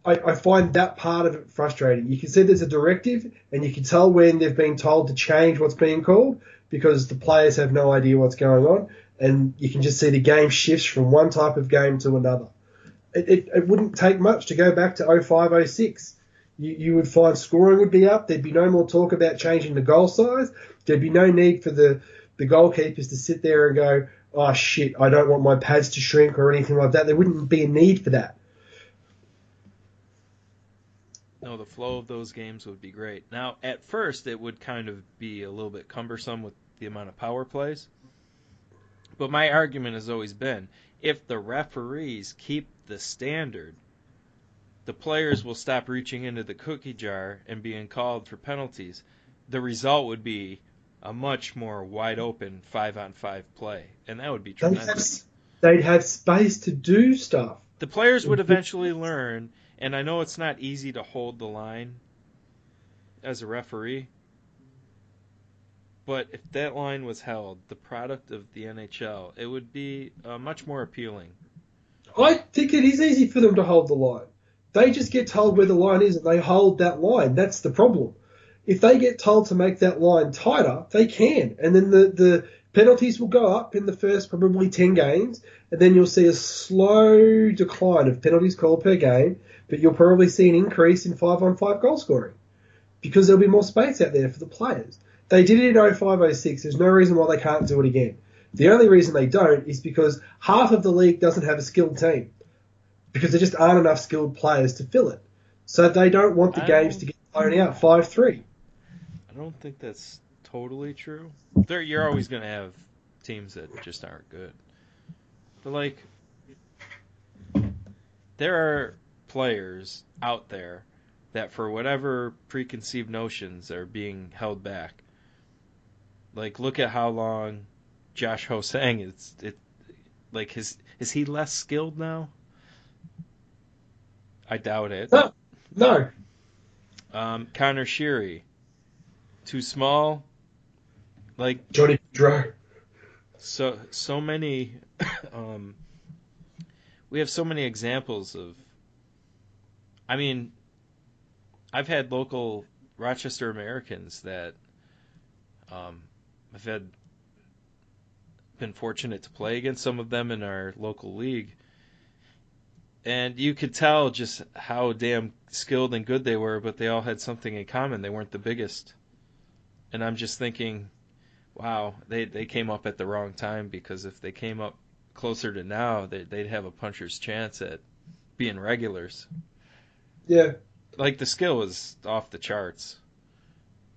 I, I find that part of it frustrating. You can see there's a directive, and you can tell when they've been told to change what's being called because the players have no idea what's going on, and you can just see the game shifts from one type of game to another. It, it, it wouldn't take much to go back to 05, 06. You, you would find scoring would be up. There'd be no more talk about changing the goal size. There'd be no need for the, the goalkeepers to sit there and go, oh shit, I don't want my pads to shrink or anything like that. There wouldn't be a need for that. No, the flow of those games would be great. Now, at first, it would kind of be a little bit cumbersome with the amount of power plays. But my argument has always been if the referees keep the standard, the players will stop reaching into the cookie jar and being called for penalties. The result would be a much more wide open five on five play, and that would be tremendous. They'd have, they'd have space to do stuff. The players would eventually learn, and I know it's not easy to hold the line as a referee, but if that line was held, the product of the NHL, it would be uh, much more appealing. I think it is easy for them to hold the line. They just get told where the line is and they hold that line. That's the problem if they get told to make that line tighter, they can. And then the, the penalties will go up in the first probably 10 games, and then you'll see a slow decline of penalties called per game, but you'll probably see an increase in 5 on 5 goal scoring because there'll be more space out there for the players. They did it in 05 06. There's no reason why they can't do it again. The only reason they don't is because half of the league doesn't have a skilled team because there just aren't enough skilled players to fill it. So they don't want the oh. games to get blown out 5 3 don't think that's totally true. There, you're always going to have teams that just aren't good. But like, there are players out there that, for whatever preconceived notions, are being held back. Like, look at how long Josh Ho-Sang is. It like his is he less skilled now? I doubt it. No, no. Um, Conor Sheary too small. Like Johnny Dry. So so many. Um, we have so many examples of. I mean, I've had local Rochester Americans that um, I've had been fortunate to play against some of them in our local league. And you could tell just how damn skilled and good they were, but they all had something in common. They weren't the biggest and I'm just thinking, wow, they they came up at the wrong time because if they came up closer to now, they, they'd have a puncher's chance at being regulars. Yeah. Like the skill is off the charts.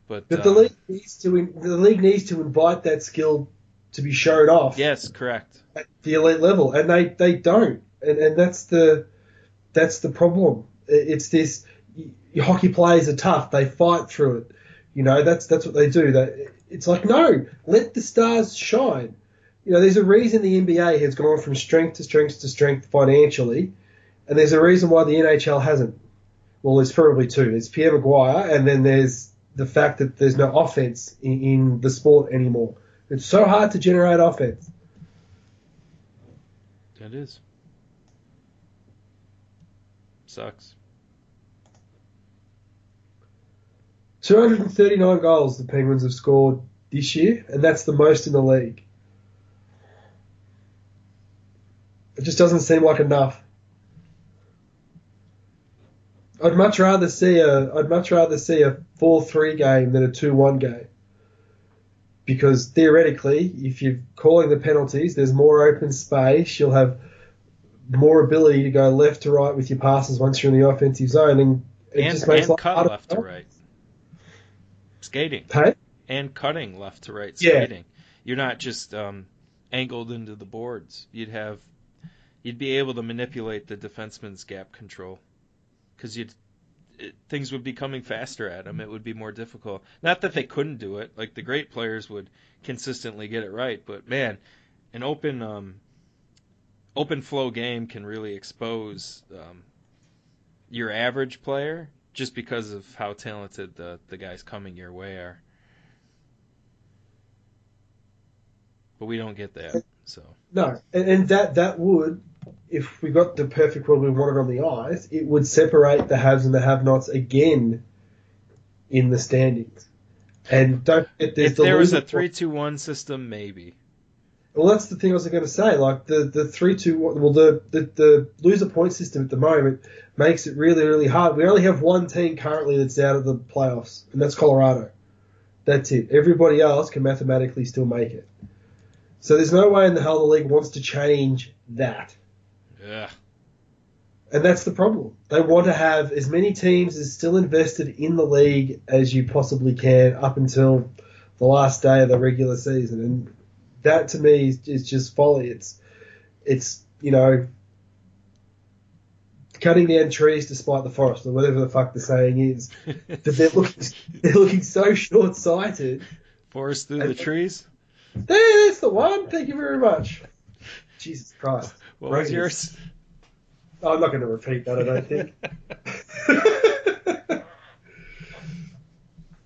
But, but the um, league needs to the league needs to invite that skill to be showed off. Yes, correct. At the elite level, and they, they don't, and and that's the that's the problem. It's this hockey players are tough. They fight through it. You know, that's that's what they do. That it's like no, let the stars shine. You know, there's a reason the NBA has gone from strength to strength to strength financially, and there's a reason why the NHL hasn't. Well, there's probably two. There's Pierre McGuire, and then there's the fact that there's no offense in, in the sport anymore. It's so hard to generate offense. That is. Sucks. 239 goals the Penguins have scored this year, and that's the most in the league. It just doesn't seem like enough. I'd much rather see a I'd much rather see a four three game than a two one game. Because theoretically, if you're calling the penalties, there's more open space. You'll have more ability to go left to right with your passes once you're in the offensive zone, and it and, just makes and cut left to right skating hey? and cutting left to right skating. Yeah. You're not just um, angled into the boards. You'd have you'd be able to manipulate the defenseman's gap control because you'd it, things would be coming faster at them. It would be more difficult. Not that they couldn't do it. Like the great players would consistently get it right, but man, an open um, open flow game can really expose um, your average player just because of how talented the the guys coming your way are. But we don't get that, so no, and, and that that would, if we got the perfect world we wanted on the ice, it would separate the haves and the have-nots again in the standings. And don't if the there was a three-two-one system, maybe. Well, that's the thing I was going to say. Like the the three two well the, the the loser point system at the moment makes it really really hard. We only have one team currently that's out of the playoffs, and that's Colorado. That's it. Everybody else can mathematically still make it. So there's no way in the hell the league wants to change that. Yeah. And that's the problem. They want to have as many teams as still invested in the league as you possibly can up until the last day of the regular season. And that to me is, is just folly. It's, it's, you know, cutting down trees despite the forest or whatever the fuck the saying is. but they're looking, they're looking so short sighted. Forest through the trees? There's the one. Thank you very much. Jesus Christ. What was yours? I'm not going to repeat that, I don't think.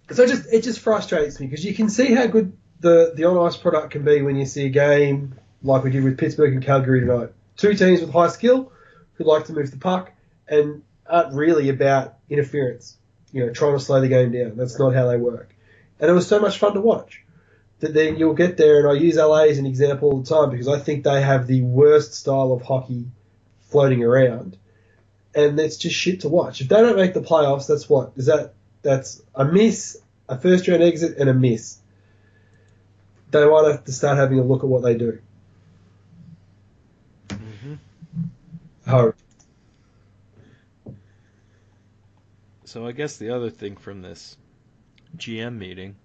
so it just it just frustrates me because you can see how good the the on ice product can be when you see a game like we did with Pittsburgh and Calgary tonight. Two teams with high skill who like to move the puck and aren't really about interference. You know, trying to slow the game down. That's not how they work. And it was so much fun to watch that then you'll get there, and I use LA as an example all the time because I think they have the worst style of hockey floating around, and it's just shit to watch. If they don't make the playoffs, that's what is that? That's a miss, a first round exit, and a miss. They might have to start having a look at what they do. Mm-hmm. Hope. So I guess the other thing from this GM meeting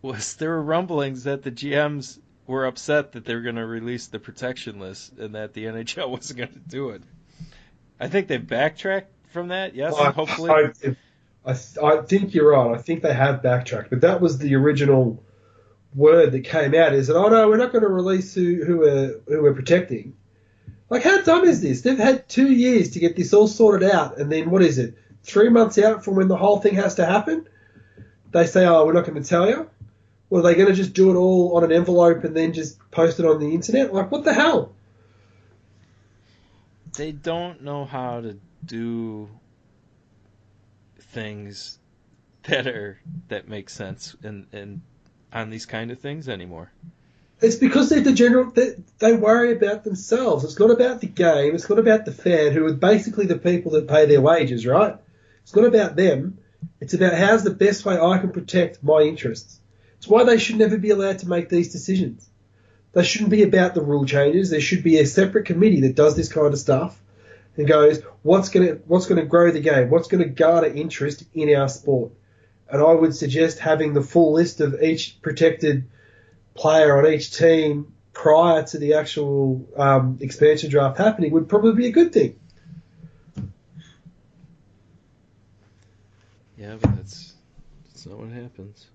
was there were rumblings that the GMs were upset that they were going to release the protection list and that the NHL wasn't going to do it. I think they backtracked from that. Yes, I, hopefully. I, I, I think you're right. I think they have backtracked, but that was the original word that came out. Is that oh no, we're not going to release who who we're who we're protecting. Like how dumb is this? They've had two years to get this all sorted out, and then what is it? Three months out from when the whole thing has to happen, they say, "Oh, we're not going to tell you." Well, are they going to just do it all on an envelope and then just post it on the internet? Like, what the hell? They don't know how to do things that are that make sense and and on these kind of things anymore. It's because they're the general. They, they worry about themselves. It's not about the game. It's not about the fan, who are basically the people that pay their wages, right? It's not about them. It's about how's the best way I can protect my interests. It's why they should never be allowed to make these decisions. They shouldn't be about the rule changes. There should be a separate committee that does this kind of stuff and goes, what's going to what's going to grow the game? What's going to garner interest in our sport? And I would suggest having the full list of each protected player on each team prior to the actual um, expansion draft happening would probably be a good thing. Yeah, but that's that's not what happens.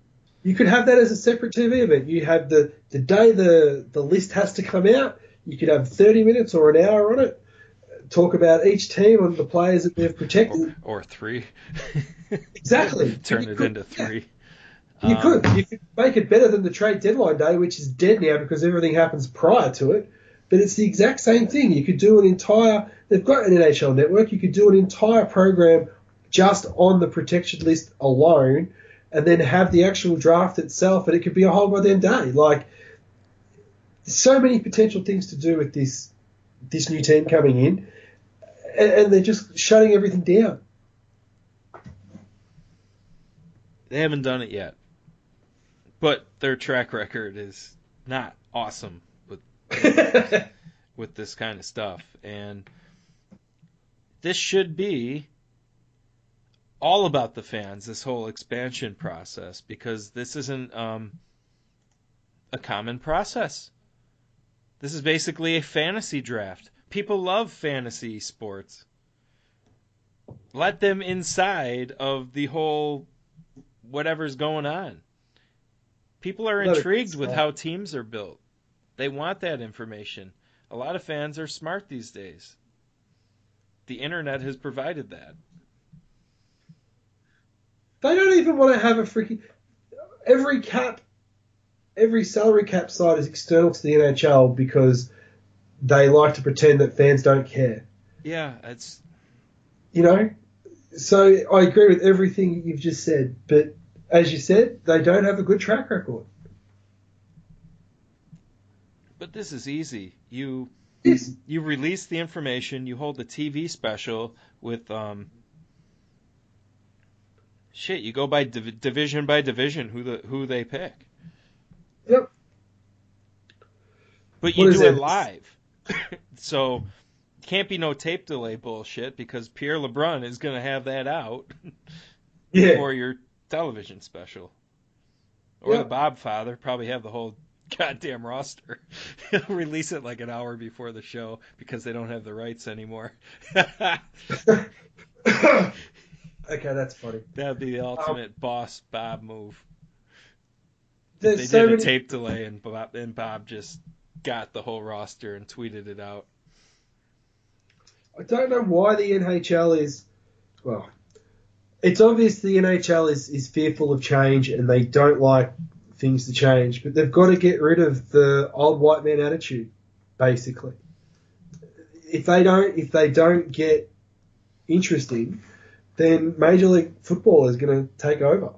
You could have that as a separate TV event. You have the, the day the, the list has to come out. You could have 30 minutes or an hour on it. Talk about each team and the players that they've protected. Or, or three. exactly. Turn it could, into three. You um, could. You could make it better than the trade deadline day, which is dead now because everything happens prior to it. But it's the exact same thing. You could do an entire. They've got an NHL network. You could do an entire program just on the protection list alone, and then have the actual draft itself, and it could be a whole goddamn day. Like, so many potential things to do with this this new team coming in, and, and they're just shutting everything down. They haven't done it yet. But their track record is not awesome with with this kind of stuff. And this should be all about the fans this whole expansion process because this isn't um, a common process. This is basically a fantasy draft people love fantasy sports let them inside of the whole whatever's going on People are intrigued with how teams are built. They want that information. A lot of fans are smart these days. The internet has provided that. They don't even want to have a freaking every cap every salary cap side is external to the NHL because they like to pretend that fans don't care. Yeah, it's you know. So I agree with everything you've just said, but as you said, they don't have a good track record. But this is easy. You Yes. you release the information. You hold the TV special with um. Shit, you go by div- division by division who the who they pick. Yep. But you do it? live, so can't be no tape delay bullshit because Pierre LeBrun is gonna have that out Yeah. for your television special. Or Yeah. the Bob Father probably have the whole goddamn roster. He'll release it like an hour before the show because they don't have the rights anymore. okay, that's funny. That'd be the um, ultimate boss Bob move. They so did many. a tape delay and Bob, and Bob just got the whole roster and tweeted it out. I don't know why the NHL is. Well, it's obvious the NHL is, is fearful of change and they don't like things to change, but they've got to get rid of the old white man attitude, basically. If they don't, if they don't get interesting, then Major League Football is going to take over.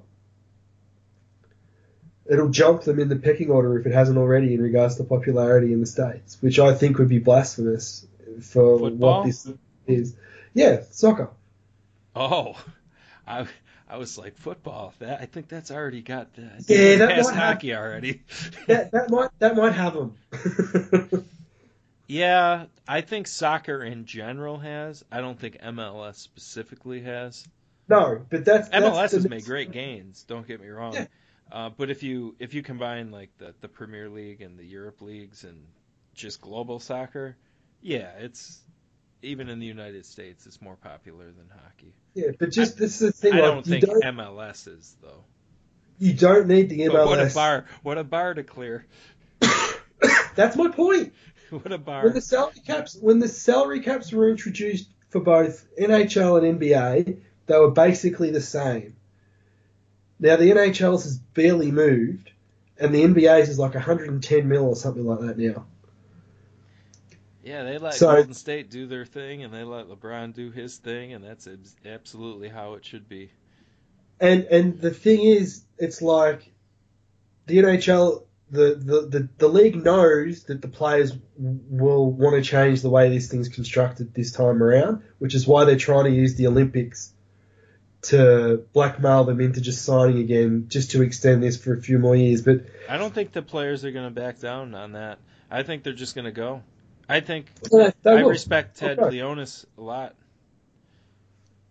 It'll jump them in the pecking order if it hasn't already in regards to popularity in the states, which I think would be blasphemous for Football? what this is. Yeah, soccer. Oh, I I was like football. That I think that's already got the Yeah, that past might have- hockey already. That that might that might have them. Yeah, I think soccer in general has. I don't think MLS specifically has. no, but that's, that's MLS the has made great gains. Don't get me wrong. Yeah. Uh, but if you if you combine like the the Premier League and the Europe leagues and just global soccer, yeah, it's even in the United States, it's more popular than hockey. Yeah, but just this is the thing. I like, don't think don't MLS is though. you don't need the But what a bar! What a bar to clear! that's my point. What a bar! When the salary caps when the salary caps were introduced for both NHL and NBA, they were basically the same. Now the NHL's has barely moved, and the NBA's is like 110 mil or something like that now. Yeah, they let So- Golden State do their thing, and they let LeBron do his thing, and that's absolutely how it should be. And and the thing is, it's like the NHL, the the, the, the league knows that the players will want to change the way this thing's constructed this time around, which is why they're trying to use the Olympics to blackmail them into just signing again, just to extend this for a few more years. But I don't think the players are going to back down on that. I think they're just going to go. I think they I will. respect Ted Okay. Leonsis a lot.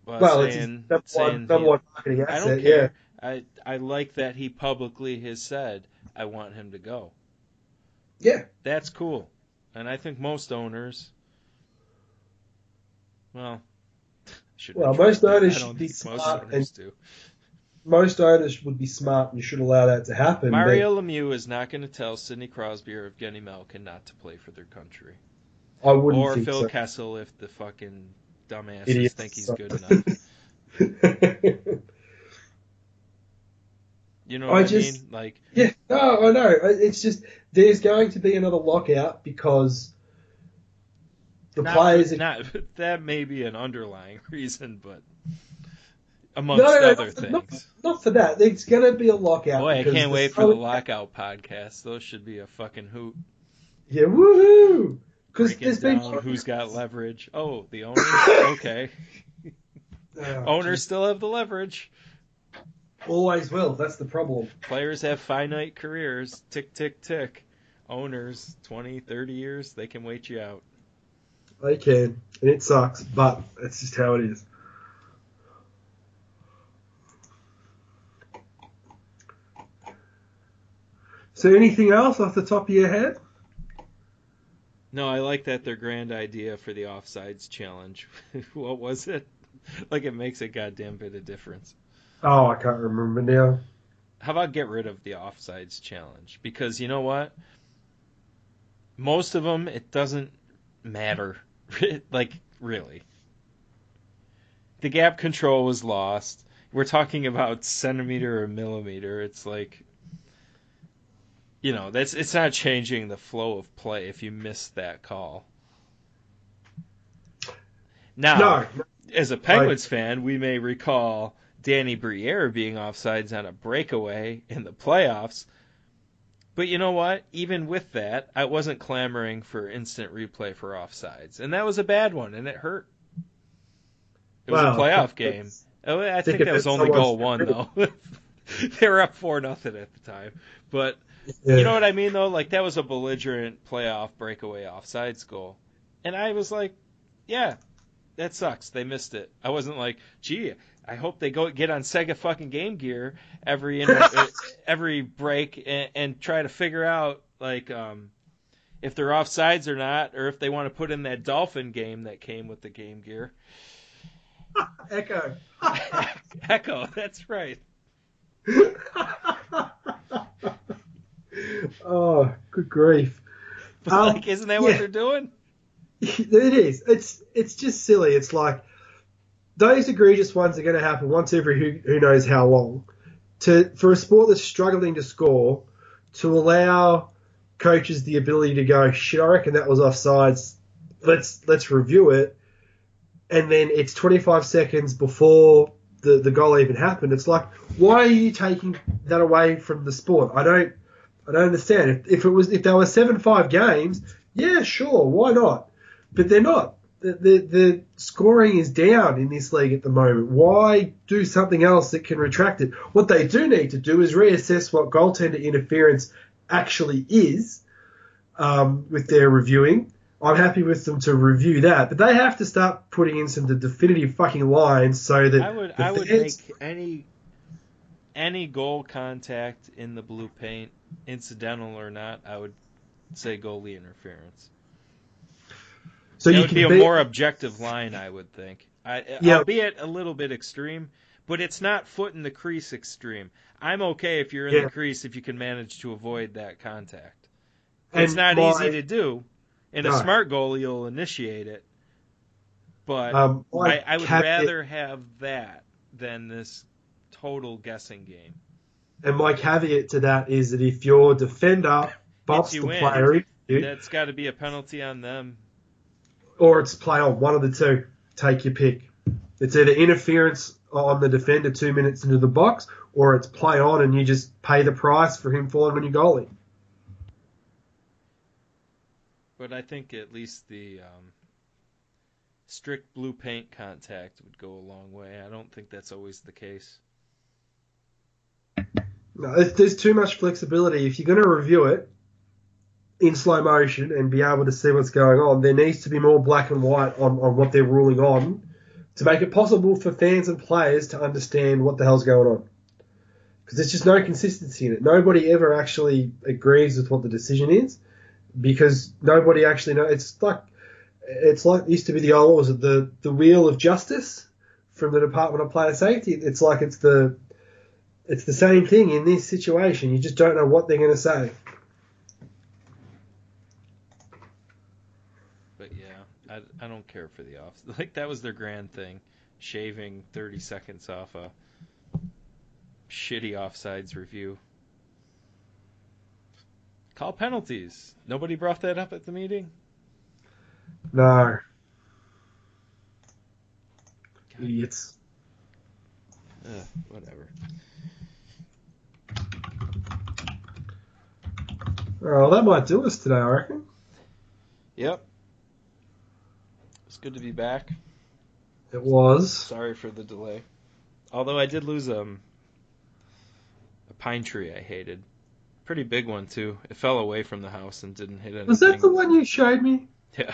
But well, it's saying, one, saying he- one marketing I don't Yeah, care. I I like that he publicly has said I want him to go. yeah. That's cool, and I think most owners. Well, should Well, most owners should be think most smart owners do. Most owners would be smart and you should allow that to happen. but- Mario Lemieux is not going to tell Sidney Crosby or Evgeny Malkin not to play for their country, I wouldn't or think Phil so. Kessel if the fucking dumbasses Idiots. think he's good enough. You know I what I, just- mean? Like, Yeah, no, I know. It's just there's going to be another lockout because the not, players. Are, not that may be an underlying reason, but amongst no, no, other not, things. not, not for that. Going to be a lockout. Boy, I can't wait for the lockout podcast. Those should be a fucking hoot. Yeah, woohoo! Because there's been who's got leverage. Oh, the owners. Okay, Oh, owners geez. still have the leverage. always will. That's the problem. Players have finite careers. Tick, tick, tick. Owners, 20, 30 years, they can wait you out. They can, and it sucks, but it's just how it is. So, anything else off the top of your head? No, I like that their grand idea for the offsides challenge. what was it? Like it makes a goddamn bit of difference. Oh, I can't remember now. How about get rid of the offsides challenge? Because you know what? Most of them, it doesn't matter. like, really. The gap control was lost. We're talking about centimeter or millimeter. It's like, you know, that's it's not changing the flow of play if you miss that call. Now, No, as a Penguins fan, we may recall Danny Briere being offsides on a breakaway in the playoffs. But you know what? Even with that, I wasn't clamoring for instant replay for offsides, and that was a bad one, and it hurt. It was a playoff game. Oh, I think that was only goal one though. they were up four nothing at the time, but Yeah. you know what I mean though? Like that was a belligerent playoff breakaway offsides goal, and I was like, yeah, that sucks. They missed it. I wasn't like, gee, I hope they go get on Sega fucking Game Gear every inter- uh, every break and, and try to figure out like um, if they're offsides or not, or if they want to put in that dolphin game that came with the Game Gear. Ecco. Ecco, that's right. oh, good grief. Um, like, isn't that what they're doing? It is. It's it's just silly. It's like those egregious ones are going to happen once every who, who knows how long. To for a sport that's struggling to score, to allow coaches the ability to go, shit, I reckon that was offsides. Let's let's review it, and then it's 25 seconds before the the goal even happened. It's like, why are you taking that away from the sport? I don't I don't understand. If, if it was if there were seven five games, yeah, sure, why not? But they're not. The, the the scoring is down in this league at the moment. Why do something else that can retract it? What they do need to do is reassess what goaltender interference actually is um, with their reviewing. I'm happy with them to review that, but they have to start putting in some definitive fucking lines so that I would I would fans- make any any goal contact in the blue paint, incidental or not, I would say goalie interference. So it you would can be a be- more objective line, I would think. I, Yeah. Albeit a little bit extreme, but it's not foot in the crease extreme. I'm okay if you're in Yeah. the crease if you can manage to avoid that contact. and it's not easy to do, and a smart goalie will initiate it. But Um, I, I would rather have that than this total guessing game. And my caveat to that is that if your defender bumps you the in. player, in, That's got to be a penalty on them. Or it's play on, one of the two, take your pick. It's either interference on the defender two minutes into the box, or it's play on and you just pay the price for him falling on your goalie. But I think at least the um, strict blue paint contact would go a long way. I don't think that's always the case. No, there's, there's too much flexibility. If you're going to review it in slow motion and be able to see what's going on, there needs to be more black and white on, on what they're ruling on to make it possible for fans and players to understand what the hell's going on. Because there's just no consistency in it. Nobody ever actually agrees with what the decision is because nobody actually knows. It's like it's like it used to be the old was it the the wheel of justice from the Department of Player Safety. It's like it's the it's the same thing in this situation. You just don't know what they're going to say. But yeah, I, I don't care for the off. Like that was their grand thing, shaving 30 seconds off a shitty offsides review. Call penalties. Nobody brought that up at the meeting. No. Idiots. Ugh, whatever. Well, that might do us today, I reckon. Yep. Good to be back. It was. Sorry for the delay. Although I did lose um a pine tree I hated. Pretty big one too. It fell away from the house and didn't hit anything. Was that the one you showed me? Yeah.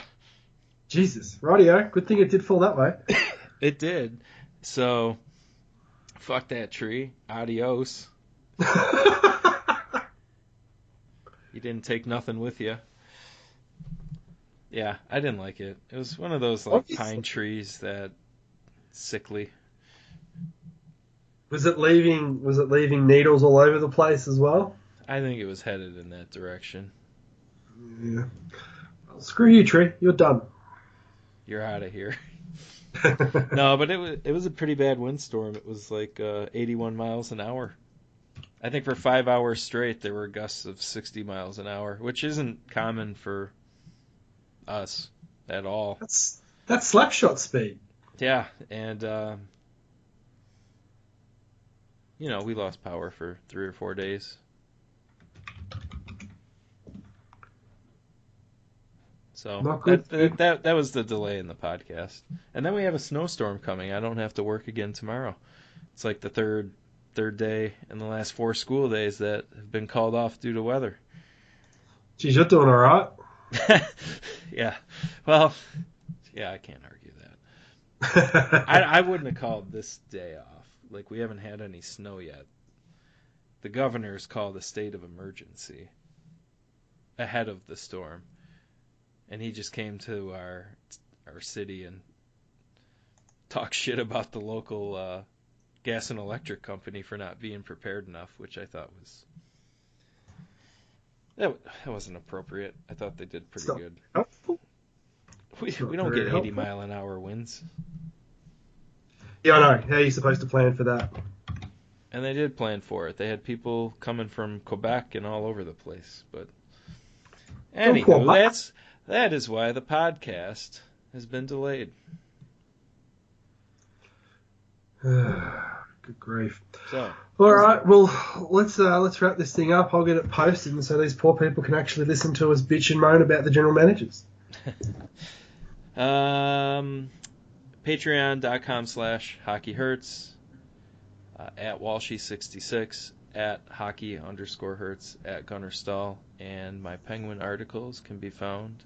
Jesus. Rightio. Good thing it did fall that way. It did. So fuck that tree. Adios. You didn't take nothing with you. Yeah, I didn't like it. It was one of those like Obviously. pine trees that sickly. was it leaving? Was it leaving needles all over the place as well? I think it was headed in that direction. Yeah. Well, screw you, tree. You're done. You're out of here. No, but it was it was a pretty bad windstorm. It was like uh, 81 miles an hour. I think for five hours straight there were gusts of 60 miles an hour, which isn't common for us at all. That's that's slapshot speed. Yeah, and uh, you know we lost power for three or four days. So that, that, that that was the delay in the podcast, and then we have a snowstorm coming. I don't have to work again tomorrow. It's like the third third day in the last four school days that have been called off due to weather. Geez, you're doing all right. yeah. Well, yeah, I can't argue that. I, I wouldn't have called this day off. Like we haven't had any snow yet. The governor's called a state of emergency ahead of the storm, and he just came to our our city and talked shit about the local uh, gas and electric company for not being prepared enough, which I thought was that, that wasn't appropriate. I thought they did pretty So- good. Helpful. We, we don't get 80 helpful. mile an hour winds. Yeah, I know. How are you supposed to plan for that? And they did plan for it. They had people coming from Quebec and all over the place. But anywho, Quebec. that's that is why the podcast has been delayed. Good grief. So All right, well, let's uh, let's wrap this thing up. I'll get it posted, and so these poor people can actually listen to us bitch and moan about the general managers. um, Patreon.com slash Hockey Hurts, uh, at Walshy66, at Hockey underscore Hurts, at Gunner Stall, and my Penguin articles can be found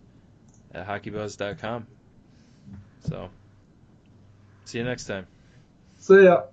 at HockeyBuzz.com. So, see you next time. See ya.